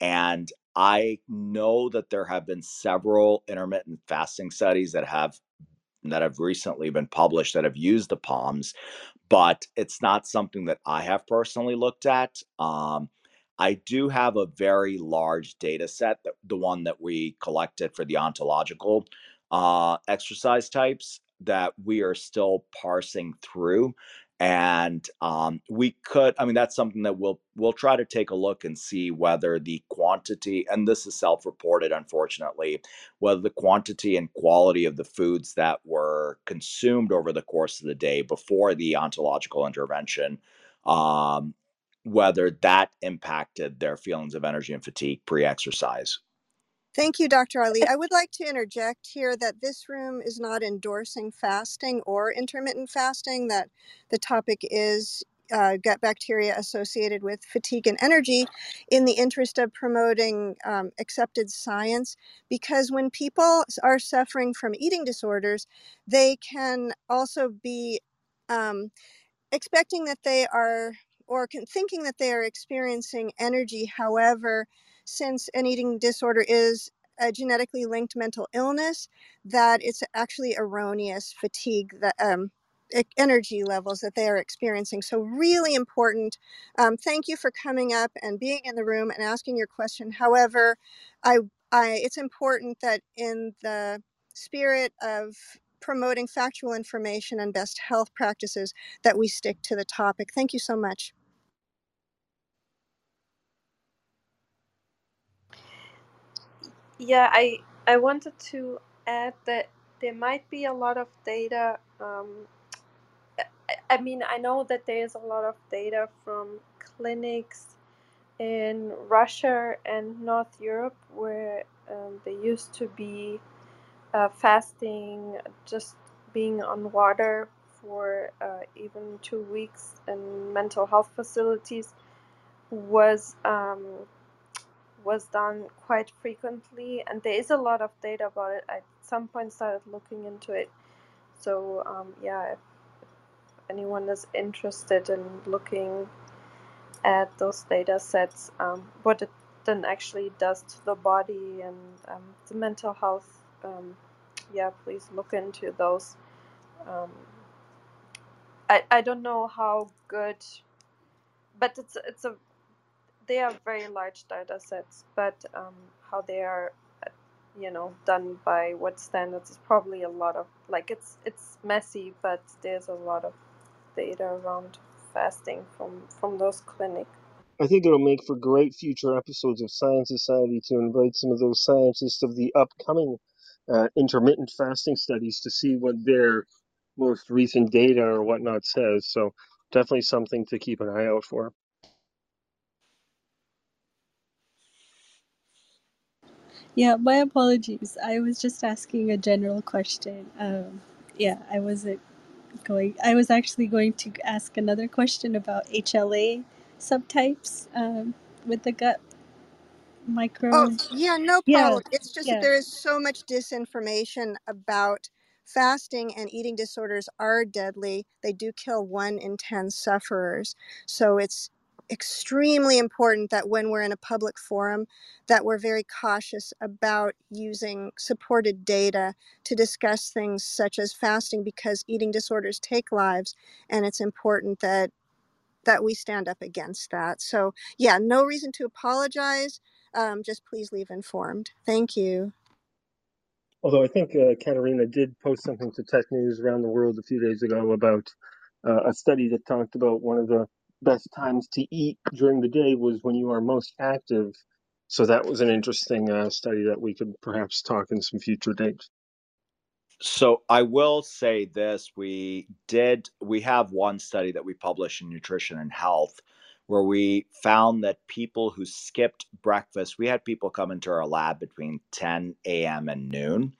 and I know that there have been several intermittent fasting studies that have that have recently been published that have used the POMS, but it's not something that I have personally looked at. Um, I do have a very large data set, that, the one that we collected for the ontological uh, exercise types, that we are still parsing through and um, we could i mean that's something that we'll we'll try to take a look and see whether the quantity and this is self-reported unfortunately whether the quantity and quality of the foods that were consumed over the course of the day before the ontological intervention um, whether that impacted their feelings of energy and fatigue pre-exercise Thank you, Dr. Ali. I would like to interject here that this room is not endorsing fasting or intermittent fasting, that the topic is uh, gut bacteria associated with fatigue and energy in the interest of promoting um, accepted science. Because when people are suffering from eating disorders, they can also be um, expecting that they are or thinking that they are experiencing energy. However, since an eating disorder is a genetically linked mental illness, that it's actually erroneous fatigue that um, energy levels that they are experiencing. So really important. Um, thank you for coming up and being in the room and asking your question. However, I, I it's important that in the spirit of promoting factual information and best health practices that we stick to the topic. Thank you so much. Yeah, I I wanted to add that there might be a lot of data. Um, I, I mean, I know that there is a lot of data from clinics in Russia and North Europe where um, they used to be uh, fasting, just being on water for uh, even two weeks in mental health facilities was um, was done quite frequently, and there is a lot of data about it. I at some point started looking into it. So um, yeah, if, anyone is interested in looking at those data sets, um, what it then actually does to the body and um, the mental health, um, yeah, please look into those. Um, I I don't know how good, but it's it's a they are very large data sets, but um, how they are, uh, you know, done by what standards is probably a lot of like it's it's messy, but there's a lot of data around fasting from from those clinics. I think it'll make for great future episodes of Science Society to invite some of those scientists of the upcoming uh, intermittent fasting studies to see what their most recent data or whatnot says. So definitely something to keep an eye out for. Yeah, my apologies. I was just asking a general question. Um, yeah, I wasn't going. I was actually going to ask another question about HLA subtypes um, with the gut micro. Oh, yeah, no Yeah, problem. It's just that yeah. there is so much disinformation about fasting and eating disorders are deadly. They do kill one in 10 sufferers. So it's extremely important that when we're in a public forum that we're very cautious about using supported data to discuss things such as fasting because eating disorders take lives and it's important that that we stand up against that. So, yeah, no reason to apologize. Um, just please leave informed. Thank you. Although I think uh, Katerina did post something to Tech News around the world a few days ago about uh, a study that talked about one of the best times to eat during the day was when you are most active. So that was an interesting uh, study that we could perhaps talk in some future dates. So I will say this: we did we have one study that we published in Nutrition and Health, where we found that people who skipped breakfast, we had people come into our lab between 10 a.m. and noon,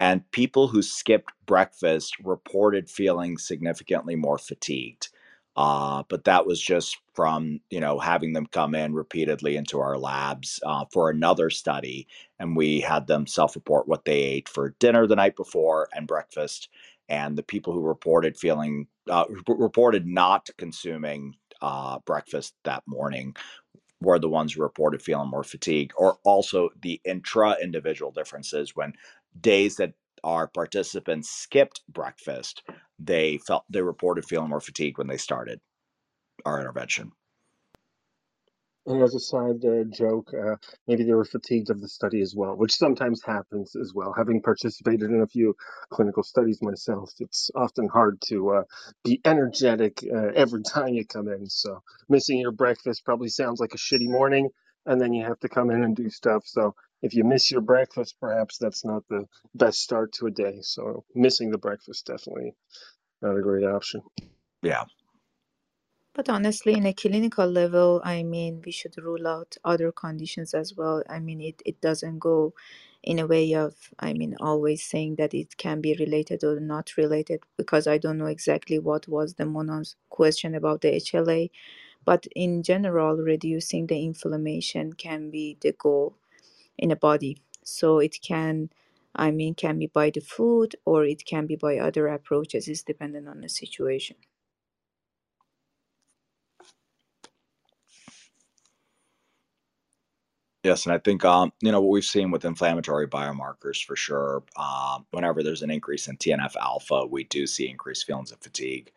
and people who skipped breakfast reported feeling significantly more fatigued. Uh, but that was just from you know having them come in repeatedly into our labs uh, for another study, and we had them self-report what they ate for dinner the night before and breakfast. And the people who reported feeling uh, reported not consuming uh, breakfast that morning were the ones who reported feeling more fatigue, or also the intra individual differences when days that our participants skipped breakfast, they felt they reported feeling more fatigued when they started our intervention. And as a side uh, joke, uh, maybe they were fatigued of the study as well, which sometimes happens as well. Having participated in a few clinical studies myself, it's often hard to uh, be energetic uh, every time you come in. So missing your breakfast probably sounds like a shitty morning, and then you have to come in and do stuff. So if you miss your breakfast, perhaps that's not the best start to a day. So missing the breakfast definitely not a great option. Yeah. But honestly, in a clinical level, I mean, we should rule out other conditions as well. I mean, it, it doesn't go in a way of, I mean, always saying that it can be related or not related, because I don't know exactly what was the Mona's question about the HLA. But in general, reducing the inflammation can be the goal in a body. So it can, I mean, can be by the food or it can be by other approaches. It's dependent on the situation. Yes, and I think um, you know what we've seen with inflammatory biomarkers for sure. Um, whenever there's an increase in TNF alpha, we do see increased feelings of fatigue.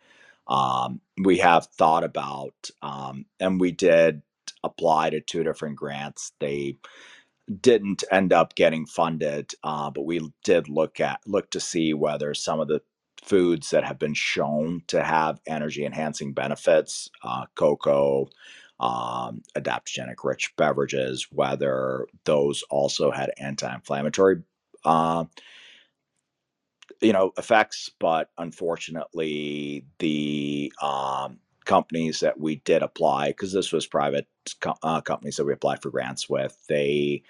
Um, we have thought about, um, and we did apply to two different grants. They didn't end up getting funded, uh, but we did look at look to see whether some of the foods that have been shown to have energy enhancing benefits, uh, cocoa, um, adaptogenic rich beverages, whether those also had anti-inflammatory, uh, you know, effects. But unfortunately, the um, companies that we did apply, because this was private co- uh, companies that we applied for grants with, they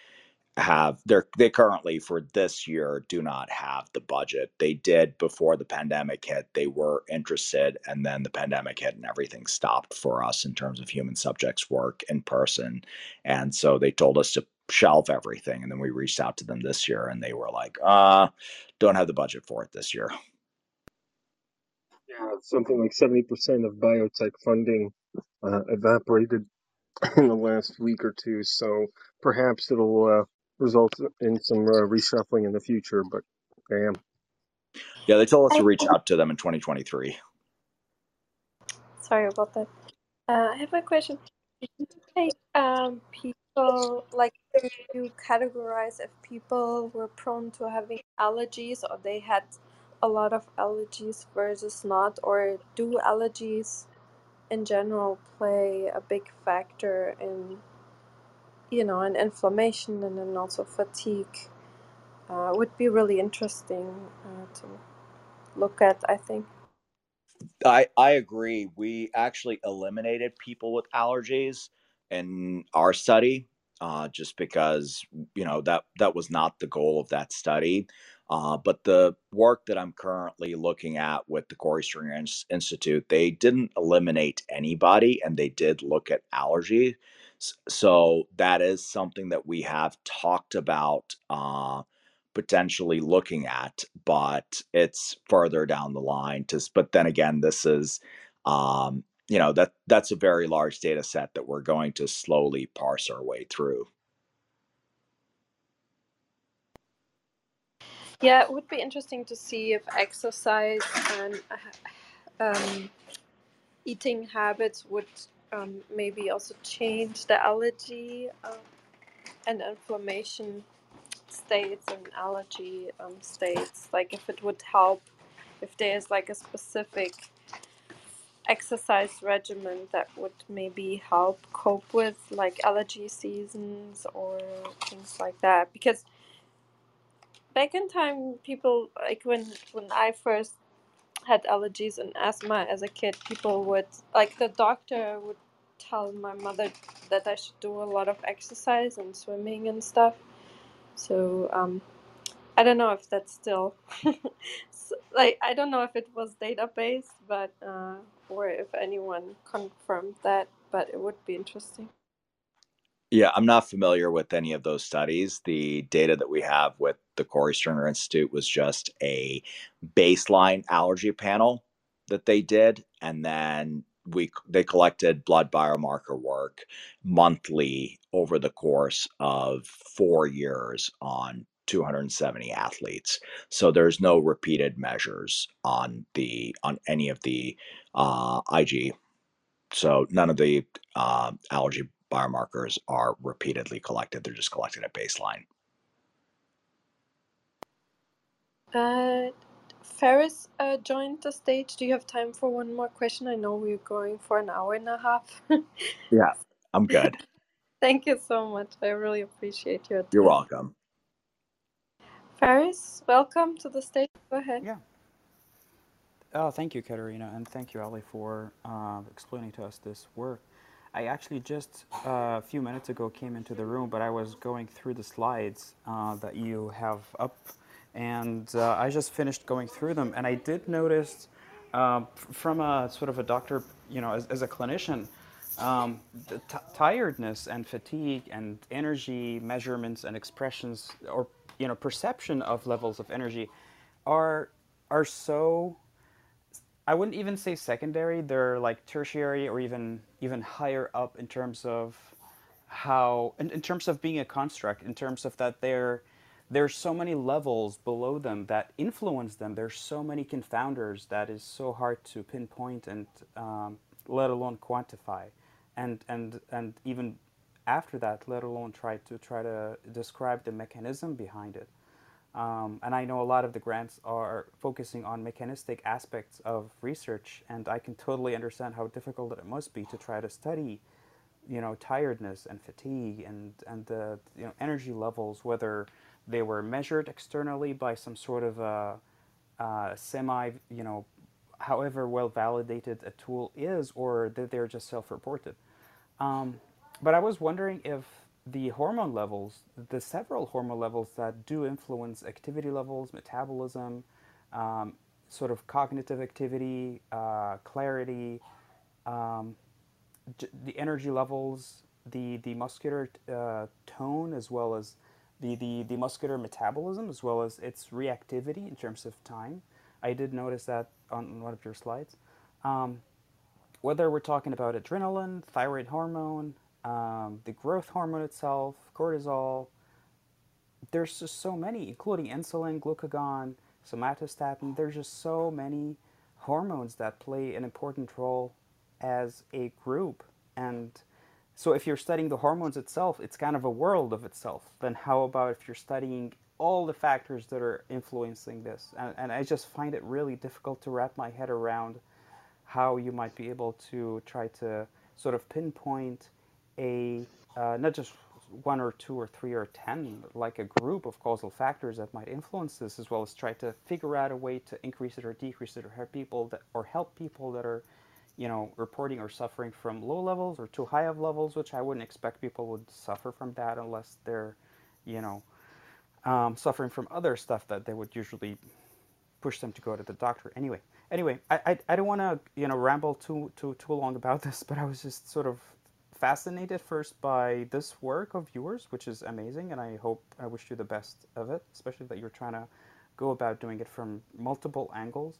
have they're they currently for this year do not have the budget they did before the pandemic hit they were interested and then the pandemic hit and everything stopped for us in terms of human subjects work in person and so they told us to shelve everything and then we reached out to them this year and they were like uh don't have the budget for it this year Yeah, something like 70% of biotech funding uh, evaporated in the last week or two. So perhaps it'll uh, result in some uh, reshuffling in the future. But damn. yeah they told us to reach out to them in 2023 sorry about that. Uh, I have a question. Did you say um, people like did you categorize if people were prone to having allergies or they had a lot of allergies versus not, or do allergies in general play a big factor in you know in inflammation and then also fatigue? Uh, would be really interesting uh, to look at. I think. I I agree. We actually eliminated people with allergies in our study, uh, just because you know that that was not the goal of that study. Uh, but the work that I'm currently looking at with the Corey Stringer Institute, they didn't eliminate anybody, and they did look at allergy. So that is something that we have talked about. Uh, potentially looking at, but it's further down the line. To, but then again, this is, um, you know, that that's a very large data set that we're going to slowly parse our way through. Yeah, it would be interesting to see if exercise and uh, um, eating habits would um, maybe also change the allergy uh, and inflammation states and allergy um, states. Like if it would help, if there's like a specific exercise regimen that would maybe help cope with like allergy seasons or things like that. Because back in time, people like when when I first had allergies and asthma as a kid, people would like the doctor would tell my mother that I should do a lot of exercise and swimming and stuff. So um, I don't know if that's still like I don't know if it was database, but uh, or if anyone confirmed that. But it would be interesting. Yeah, I'm not familiar with any of those studies. The data that we have with the Corey Stringer Institute was just a baseline allergy panel that they did, and then we they collected blood biomarker work monthly over the course of four years on 270 athletes. So there's no repeated measures on the on any of the uh, IG. So none of the uh, allergy biomarkers are repeatedly collected. They're just collected at baseline. Uh, Ferris uh, joined the stage. Do you have time for one more question? I know we're going for an hour and a half. Yeah, I'm good. Thank you so much. I really appreciate your You're welcome. Ferris, welcome to the stage. Go ahead. Yeah. Oh, thank you, Katerina, and thank you, Ali, for uh, explaining to us this work. I actually just uh, a few minutes ago came into the room, but I was going through the slides uh, that you have up, and uh, I just finished going through them, and I did notice um, from a sort of a doctor, you know, as, as a clinician, um, the tiredness and fatigue and energy measurements and expressions, or you know, perception of levels of energy, are are so I wouldn't even say secondary. They're like tertiary or even even higher up in terms of how in, in terms of being a construct, in terms of that there there's so many levels below them that influence them. There's so many confounders that is so hard to pinpoint and um, let alone quantify, and and and even after that, let alone try to try to describe the mechanism behind it. Um, and I know a lot of the grants are focusing on mechanistic aspects of research, and I can totally understand how difficult it must be to try to study, you know, tiredness and fatigue and and the you know energy levels, whether they were measured externally by some sort of a, uh, semi, you know, however well validated a tool is, or that they're just self-reported. Um, but I was wondering if the hormone levels, the several hormone levels that do influence activity levels, metabolism, um, sort of cognitive activity, uh, clarity, um, the energy levels, the the muscular uh, tone, as well as the, the the muscular metabolism, as well as its reactivity in terms of time. I did notice that on one of your slides. Um, whether we're talking about adrenaline, thyroid hormone, um, the growth hormone itself, cortisol, there's just so many, including insulin, glucagon, somatostatin. There's just so many hormones that play an important role as a group. And so, if you're studying the hormones itself, it's kind of a world of itself. Then, how about if you're studying all the factors that are influencing this? And, and I just find it really difficult to wrap my head around how you might be able to try to sort of pinpoint a uh, not just one or two or three or ten, like a group of causal factors that might influence this, as well as try to figure out a way to increase it or decrease it, or help people that or help people that are, you know, reporting or suffering from low levels or too high of levels, which I wouldn't expect people would suffer from that unless they're, you know, um, suffering from other stuff that they would usually push them to go to the doctor. Anyway, anyway, I I, I don't want to you know ramble too too too long about this, but I was just sort of fascinated first by this work of yours, which is amazing, and I hope I wish you the best of it, especially that you're trying to go about doing it from multiple angles.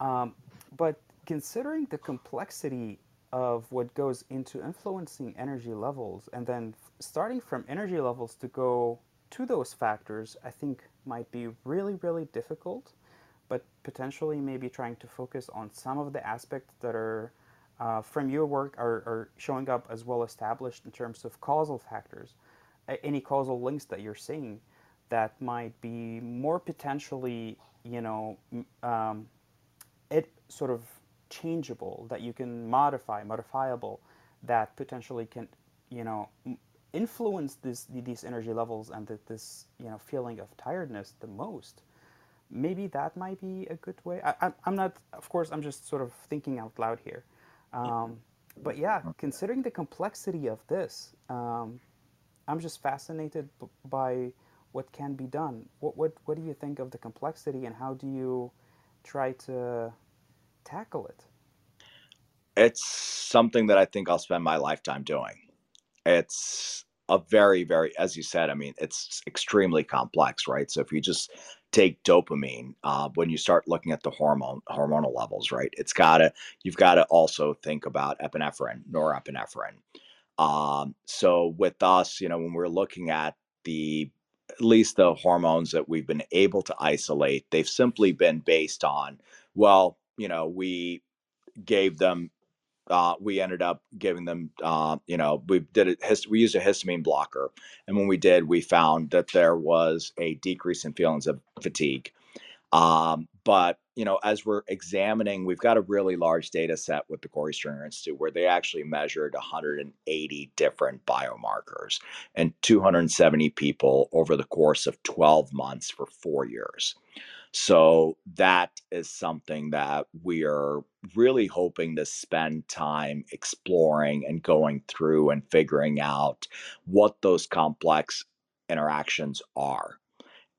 Um, but considering the complexity of what goes into influencing energy levels, and then starting from energy levels to go to those factors, I think might be really, really difficult. But potentially, maybe trying to focus on some of the aspects that are uh, from your work are, are showing up as well established in terms of causal factors, any causal links that you're seeing that might be more potentially, you know, um, it sort of changeable that you can modify, modifiable, that potentially can, you know, influence this these energy levels and this you know feeling of tiredness the most. Maybe that might be a good way. I, I'm not, of course, I'm just sort of thinking out loud here. Um, but yeah, considering the complexity of this, um, I'm just fascinated b- by what can be done. What, what, what do you think of the complexity and how do you try to tackle it? It's something that I think I'll spend my lifetime doing. It's a very, very, as you said, I mean, it's extremely complex, right? So if you just take dopamine, uh, when you start looking at the hormone hormonal levels, right, it's gotta, you've got to also think about epinephrine, norepinephrine. Um, so with us, you know, when we're looking at the at least the hormones that we've been able to isolate, they've simply been based on, well, you know, we gave them uh, we ended up giving them, uh, you know, we did it. Hist- we used a histamine blocker, and when we did, we found that there was a decrease in feelings of fatigue. Um, but you know, as we're examining, we've got a really large data set with the Corey Stringer Institute where they actually measured 180 different biomarkers and 270 people over the course of 12 months for four years. So that is something that we are really hoping to spend time exploring and going through and figuring out what those complex interactions are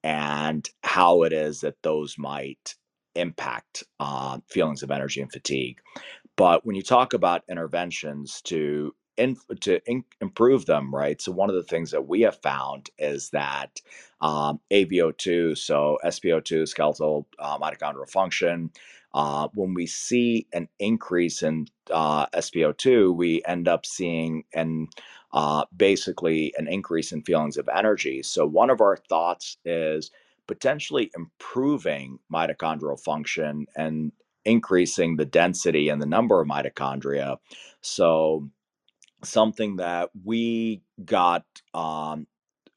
and how it is that those might impact uh, feelings of energy and fatigue. But when you talk about interventions to in, to in, improve them, right? So one of the things that we have found is that um, AVO2, so SpO2, skeletal uh, mitochondrial function, uh, when we see an increase in uh, SpO2, we end up seeing an uh, basically an increase in feelings of energy. So one of our thoughts is potentially improving mitochondrial function and increasing the density and the number of mitochondria. So something that we got um,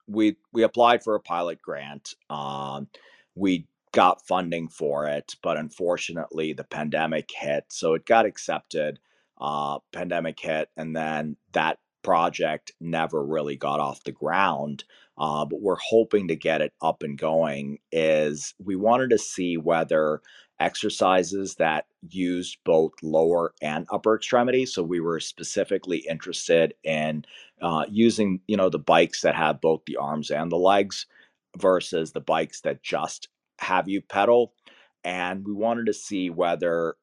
we we applied for a pilot grant um, we got funding for it but unfortunately the pandemic hit so it got accepted uh, pandemic hit and then that project never really got off the ground uh, but we're hoping to get it up and going is we wanted to see whether exercises that used both lower and upper extremities. So we were specifically interested in uh, using, you know, the bikes that have both the arms and the legs versus the bikes that just have you pedal. And we wanted to see whether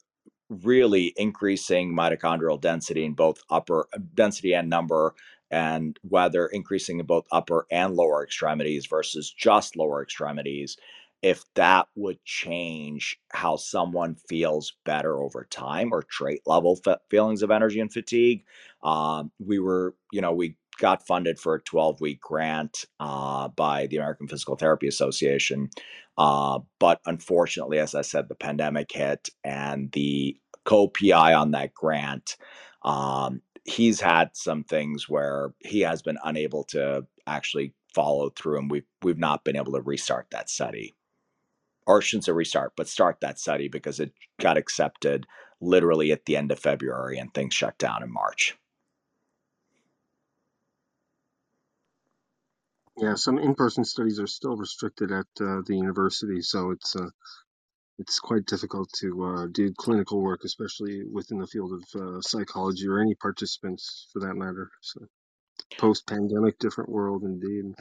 really increasing mitochondrial density in both upper density and number and whether increasing in both upper and lower extremities versus just lower extremities if that would change how someone feels better over time or trait level fe- feelings of energy and fatigue. Um, we were, you know, we got funded for a 12 week grant uh, by the American Physical Therapy Association. Uh, but unfortunately, as I said, the pandemic hit and the co PI on that grant. Um, he's had some things where he has been unable to actually follow through and we've we've not been able to restart that study or shouldn't say restart, but start that study because it got accepted literally at the end of February and things shut down in March. Yeah, some in-person studies are still restricted at uh, the university, so it's uh, it's quite difficult to uh, do clinical work, especially within the field of uh, psychology or any participants for that matter. So, post-pandemic, different world indeed.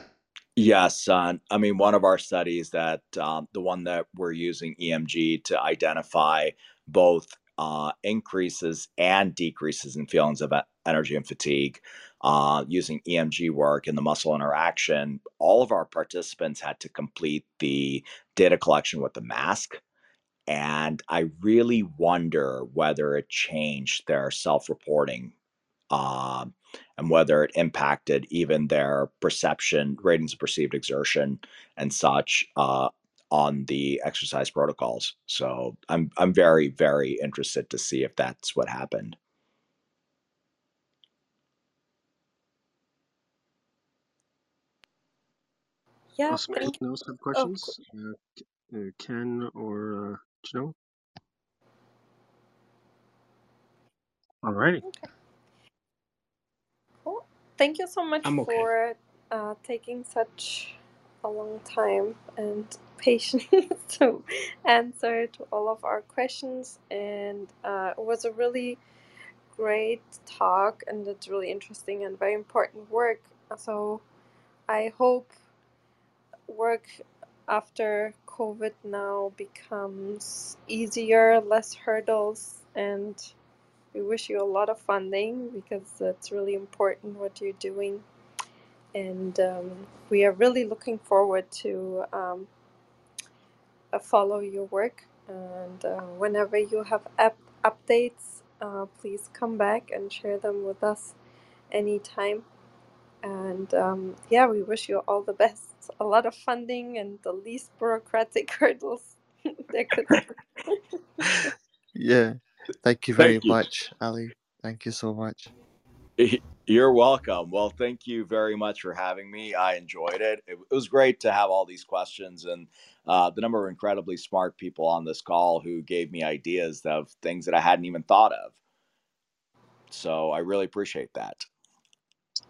Yes, uh, I mean one of our studies that um, the one that we're using EMG to identify both uh, increases and decreases in feelings of energy and fatigue uh, using EMG work and the muscle interaction. All of our participants had to complete the data collection with the mask. And I really wonder whether it changed their self reporting um, and whether it impacted even their perception, ratings of perceived exertion, and such uh, on the exercise protocols. So I'm I'm very very interested to see if that's what happened. Yeah, Awesome. thank Anyone else have Oh, questions? Uh, uh, Ken or uh, Janelle? Alrighty. cool. Thank you so much okay. for uh, taking such a long time and patience to answer to all of our questions. And uh, it was a really great talk, and it's really interesting and very important work. So I hope work after COVID now becomes easier, less hurdles, and we wish you a lot of funding because it's really important what you're doing. And um, we are really looking forward to um, uh, follow your work. And uh, whenever you have updates, uh, please come back and share them with us anytime. And um, yeah, we wish you all the best. A lot of funding and the least bureaucratic hurdles could. Yeah. Thank you very Thank you. much, Ali. Thank you so much. You're welcome. Well, thank you very much for having me. I enjoyed it. It, it was great to have all these questions and uh, the number of incredibly smart people on this call who gave me ideas of things that I hadn't even thought of. So I really appreciate that.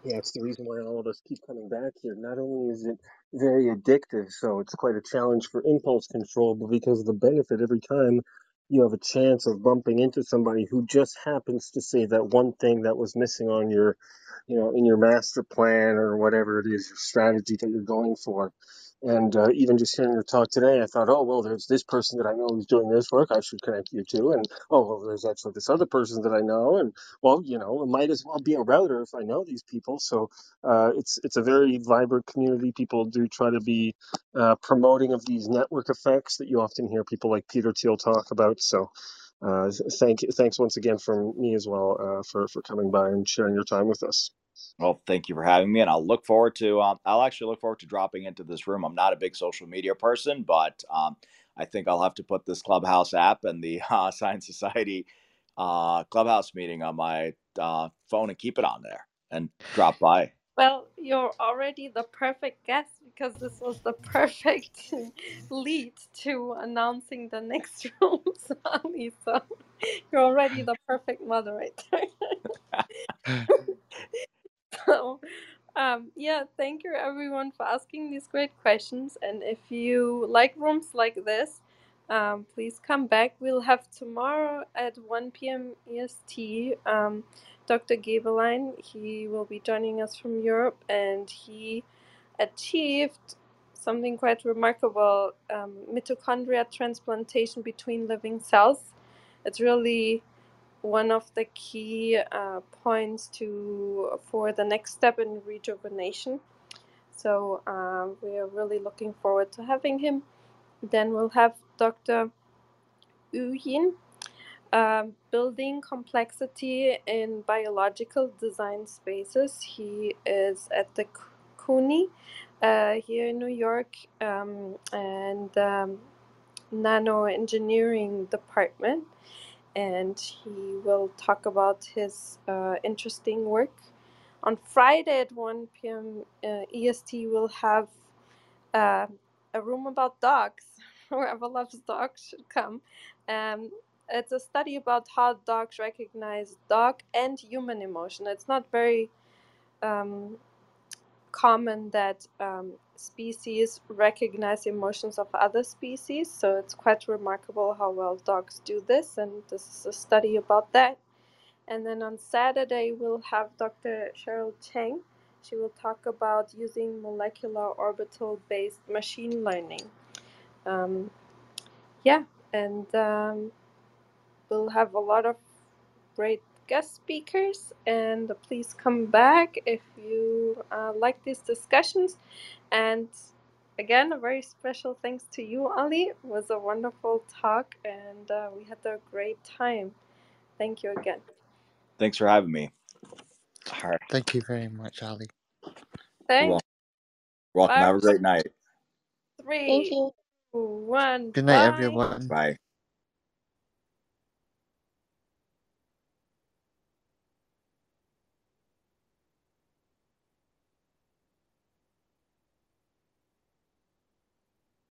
Yeah, it's the reason why all of us keep coming back here. Not only is it very addictive, so it's quite a challenge for impulse control, but because of the benefit every time you have a chance of bumping into somebody who just happens to say that one thing that was missing on your, you know, in your master plan or whatever it is, your strategy that you're going for. And uh, even just hearing your talk today, I thought, oh, well, there's this person that I know who's doing this work. I should connect you to. And oh, well, there's actually this other person that I know. And well, you know, it might as well be a router if I know these people. So uh, it's it's a very vibrant community. People do try to be uh, promoting of these network effects that you often hear people like Peter Thiel talk about. So uh, thank thanks once again from me as well uh, for for coming by and sharing your time with us. Well, thank you for having me, and I'll look forward to. Um, I'll actually look forward to dropping into this room. I'm not a big social media person, but um, I think I'll have to put this Clubhouse app and the uh, Science Society uh, Clubhouse meeting on my uh, phone and keep it on there and drop by. Well, you're already the perfect guest because this was the perfect lead to announcing the next room, Sally. So you're already the perfect moderator. So, um, yeah, thank you everyone for asking these great questions. And if you like rooms like this, um, please come back. We'll have tomorrow at 1 p.m. EST. Um, Dr. Gabeline, he will be joining us from Europe, and he achieved something quite remarkable um, mitochondria transplantation between living cells. It's really one of the key uh, points to for the next step in rejuvenation. So um, we are really looking forward to having him. Then we'll have Dr. Uyin, um, building complexity in biological design spaces. He is at the CUNY uh, here in New York um, and um, nano engineering department. And he will talk about his uh, interesting work. On Friday at 1 p.m. Uh, EST, we'll have uh, a room about dogs. Whoever loves dogs should come. Um, it's a study about how dogs recognize dog and human emotion. It's not very um, common that um, species recognize emotions of other species, so it's quite remarkable how well dogs do this, and this is a study about that. And then on Saturday, we'll have Dr. Cheryl Cheng. She will talk about using molecular orbital based machine learning. Um, yeah, and um, we'll have a lot of great guest speakers. And please come back if you uh, like these discussions. And again, a very special thanks to you, Ali. It was a wonderful talk, and uh, we had a great time. Thank you again. Thanks for having me. All right. Thank you very much, Ali. You're Thanks. welcome. Welcome. Have a great night. Thank you. two, one. Good night, Bye. everyone. Bye.